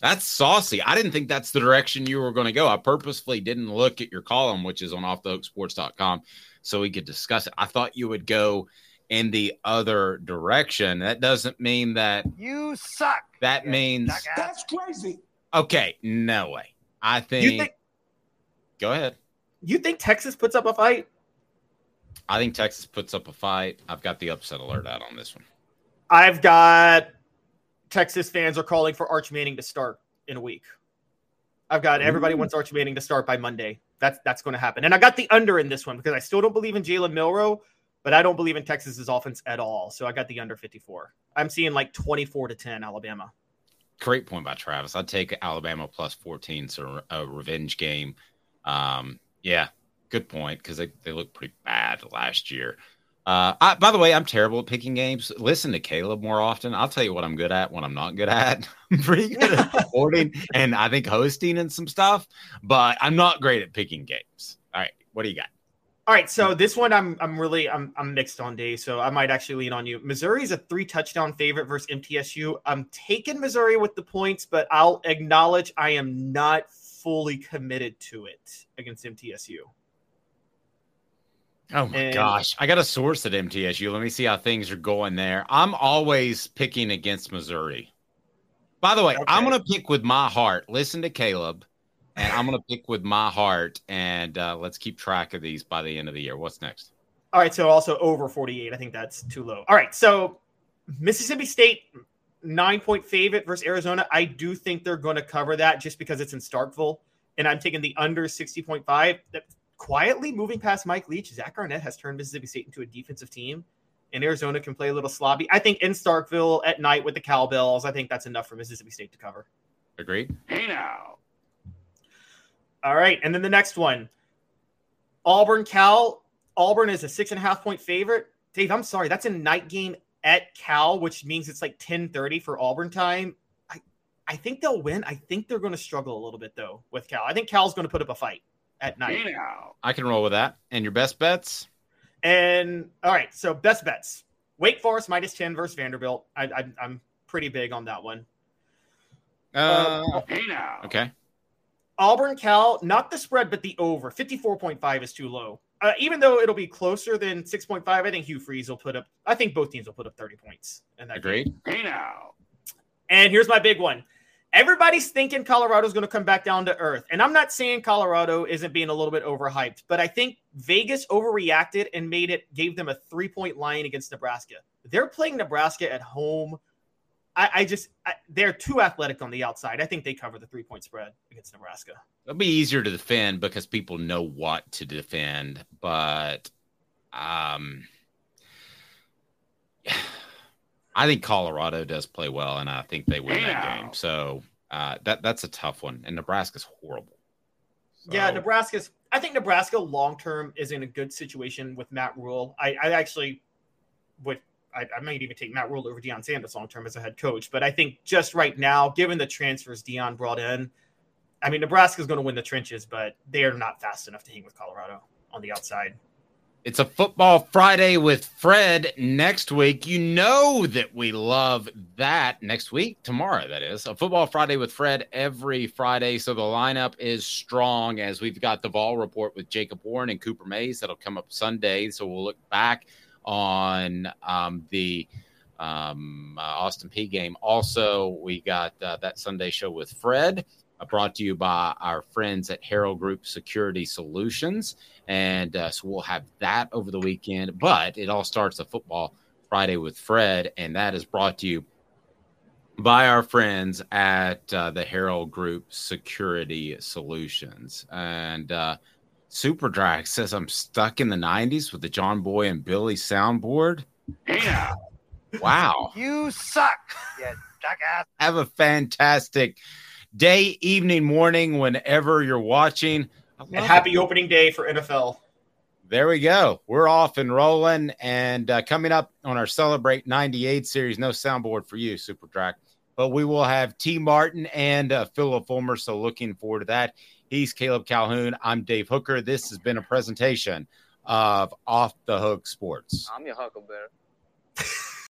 Speaker 1: That's saucy. I didn't think that's the direction you were going to go. I purposefully didn't look at your column, which is on offthehooksports.com, so we could discuss it. I thought you would go in the other direction. That doesn't mean that
Speaker 17: You suck.
Speaker 1: that means
Speaker 10: That's crazy.
Speaker 1: okay, no way. I think,
Speaker 2: think
Speaker 1: go ahead.
Speaker 2: you think Texas puts up a fight?
Speaker 1: I think Texas puts up a fight. I've got the upset alert out on this one.
Speaker 2: I've got Texas fans are calling for Arch Manning to start in a week. I've got everybody wants Arch Manning to start by Monday. That's that's going to happen. And I got the under in this one because I still don't believe in Jalen Milroe, but I don't believe in Texas's offense at all. So I got the under 54. I'm seeing like 24 to 10 Alabama.
Speaker 1: Great point by Travis. I'd take Alabama plus 14, so a revenge game Um, yeah, good point because they, they looked pretty bad last year. Uh, I, by the way, I'm terrible at picking games. Listen to Caleb more often. I'll tell you what I'm good at, what I'm not good at. I'm pretty good at reporting and I think hosting and some stuff, but I'm not great at picking games. All right, what do you got?
Speaker 2: All right, so this one I'm I'm really I'm I'm mixed on Dave, so I might actually lean on you. Missouri is a three touchdown favorite versus MTSU. I'm taking Missouri with the points, but I'll acknowledge I am not fully committed to it against MTSU.
Speaker 1: Oh my
Speaker 2: And-
Speaker 1: gosh. I got a source at MTSU. Let me see how things are going there. I'm always picking against Missouri. By the way, I'm going to pick with my heart. Listen to Caleb, and I'm going to pick with my heart. And uh, let's keep track of these by the end of the year. What's next?
Speaker 2: All right, so also over 48. I think that's too low. All right, so Mississippi State nine point favorite versus Arizona. I do think they're going to cover that just because it's in Starkville, and I'm taking the under 60.5. That quietly moving past Mike Leach, Zach Arnett has turned Mississippi State into a defensive team, and Arizona can play a little slobby. I think in Starkville at night with the cowbells, I think that's enough for Mississippi State to cover.
Speaker 1: Agreed?
Speaker 17: Hey now.
Speaker 2: All right, and then the next one, Auburn Cal. Auburn is a six and a half point favorite. Dave, I'm sorry, that's a night game at Cal, which means it's like 10:30 for Auburn time. I I think they'll win. I think they're going to struggle a little bit though with Cal. I think Cal's going to put up a fight at night.
Speaker 17: Hey now.
Speaker 1: I can roll with that. And your best bets?
Speaker 2: And all right, so best bets: Wake Forest minus 10 versus Vanderbilt. I, I I'm pretty big on that one.
Speaker 1: Uh,
Speaker 17: Hey
Speaker 1: okay.
Speaker 2: Auburn Cal, not the spread, but the over. 54.5 is too low. Uh, even though it'll be closer than 6.5, I think Hugh Freeze will put up, I think both teams will put up 30 points. And that
Speaker 1: Agreed.
Speaker 2: game.
Speaker 17: Hey now.
Speaker 2: And here's my big one. Everybody's thinking Colorado's going to come back down to earth. And I'm not saying Colorado isn't being a little bit overhyped, but I think Vegas overreacted and made it, gave them a three point line against Nebraska. They're playing Nebraska at home. I, I just, I, they're too athletic on the outside. I think they cover the three point spread against Nebraska.
Speaker 1: It'll be easier to defend because people know what to defend, but um I think Colorado does play well and I think they win that game. So uh that that's a tough one. And Nebraska's horrible.
Speaker 2: Yeah, Nebraska's. I think Nebraska long term is in a good situation with Matt Rhule. I, I actually would. I, I might even take Matt Rhule over Deion Sanders long term as a head coach. But I think just right now, given the transfers Deion brought in, I mean Nebraska's going to win the trenches, but they are not fast enough to hang with Colorado on the outside.
Speaker 1: It's a football Friday with Fred next week. You know that we love that next week, tomorrow, that is. A football Friday with Fred every Friday. So the lineup is strong as we've got the Vol report with Jacob Warren and Cooper Mays that'll come up Sunday. So we'll look back on um, the um, uh, Austin Peay game. Also, we got uh, that Sunday show with Fred, brought to you by our friends at Harold Group Security Solutions. And uh, so we'll have that over the weekend. But it all starts a football Friday with Fred, and that is brought to you by our friends at uh, the Harold Group Security Solutions. And uh, Super Drag says I'm stuck in the 90s with the John Boy and Billy soundboard.
Speaker 17: Now.
Speaker 1: Wow.
Speaker 17: You suck, you jackass.
Speaker 1: Have a fantastic day, evening, morning, whenever you're watching.
Speaker 2: And happy
Speaker 1: it.
Speaker 2: opening day for NFL.
Speaker 1: There we go. We're off and rolling. And uh, coming up on our Celebrate 98 series, no soundboard for you, Super Track. But we will have T. Martin and uh, Philip Fulmer. So looking forward to that. He's Caleb Calhoun. I'm Dave Hooker. This has been a presentation of Off the Hook Sports.
Speaker 19: I'm your Huckleberry.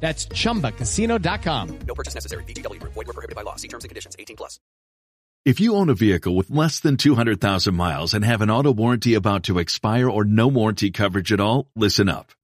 Speaker 20: That's chumbacasino.com.
Speaker 21: No purchase necessary. VGW Group. Void were prohibited by law. See terms and conditions. 18 plus.
Speaker 22: If you own a vehicle with less than 200,000 miles and have an auto warranty about to expire or no warranty coverage at all, listen up.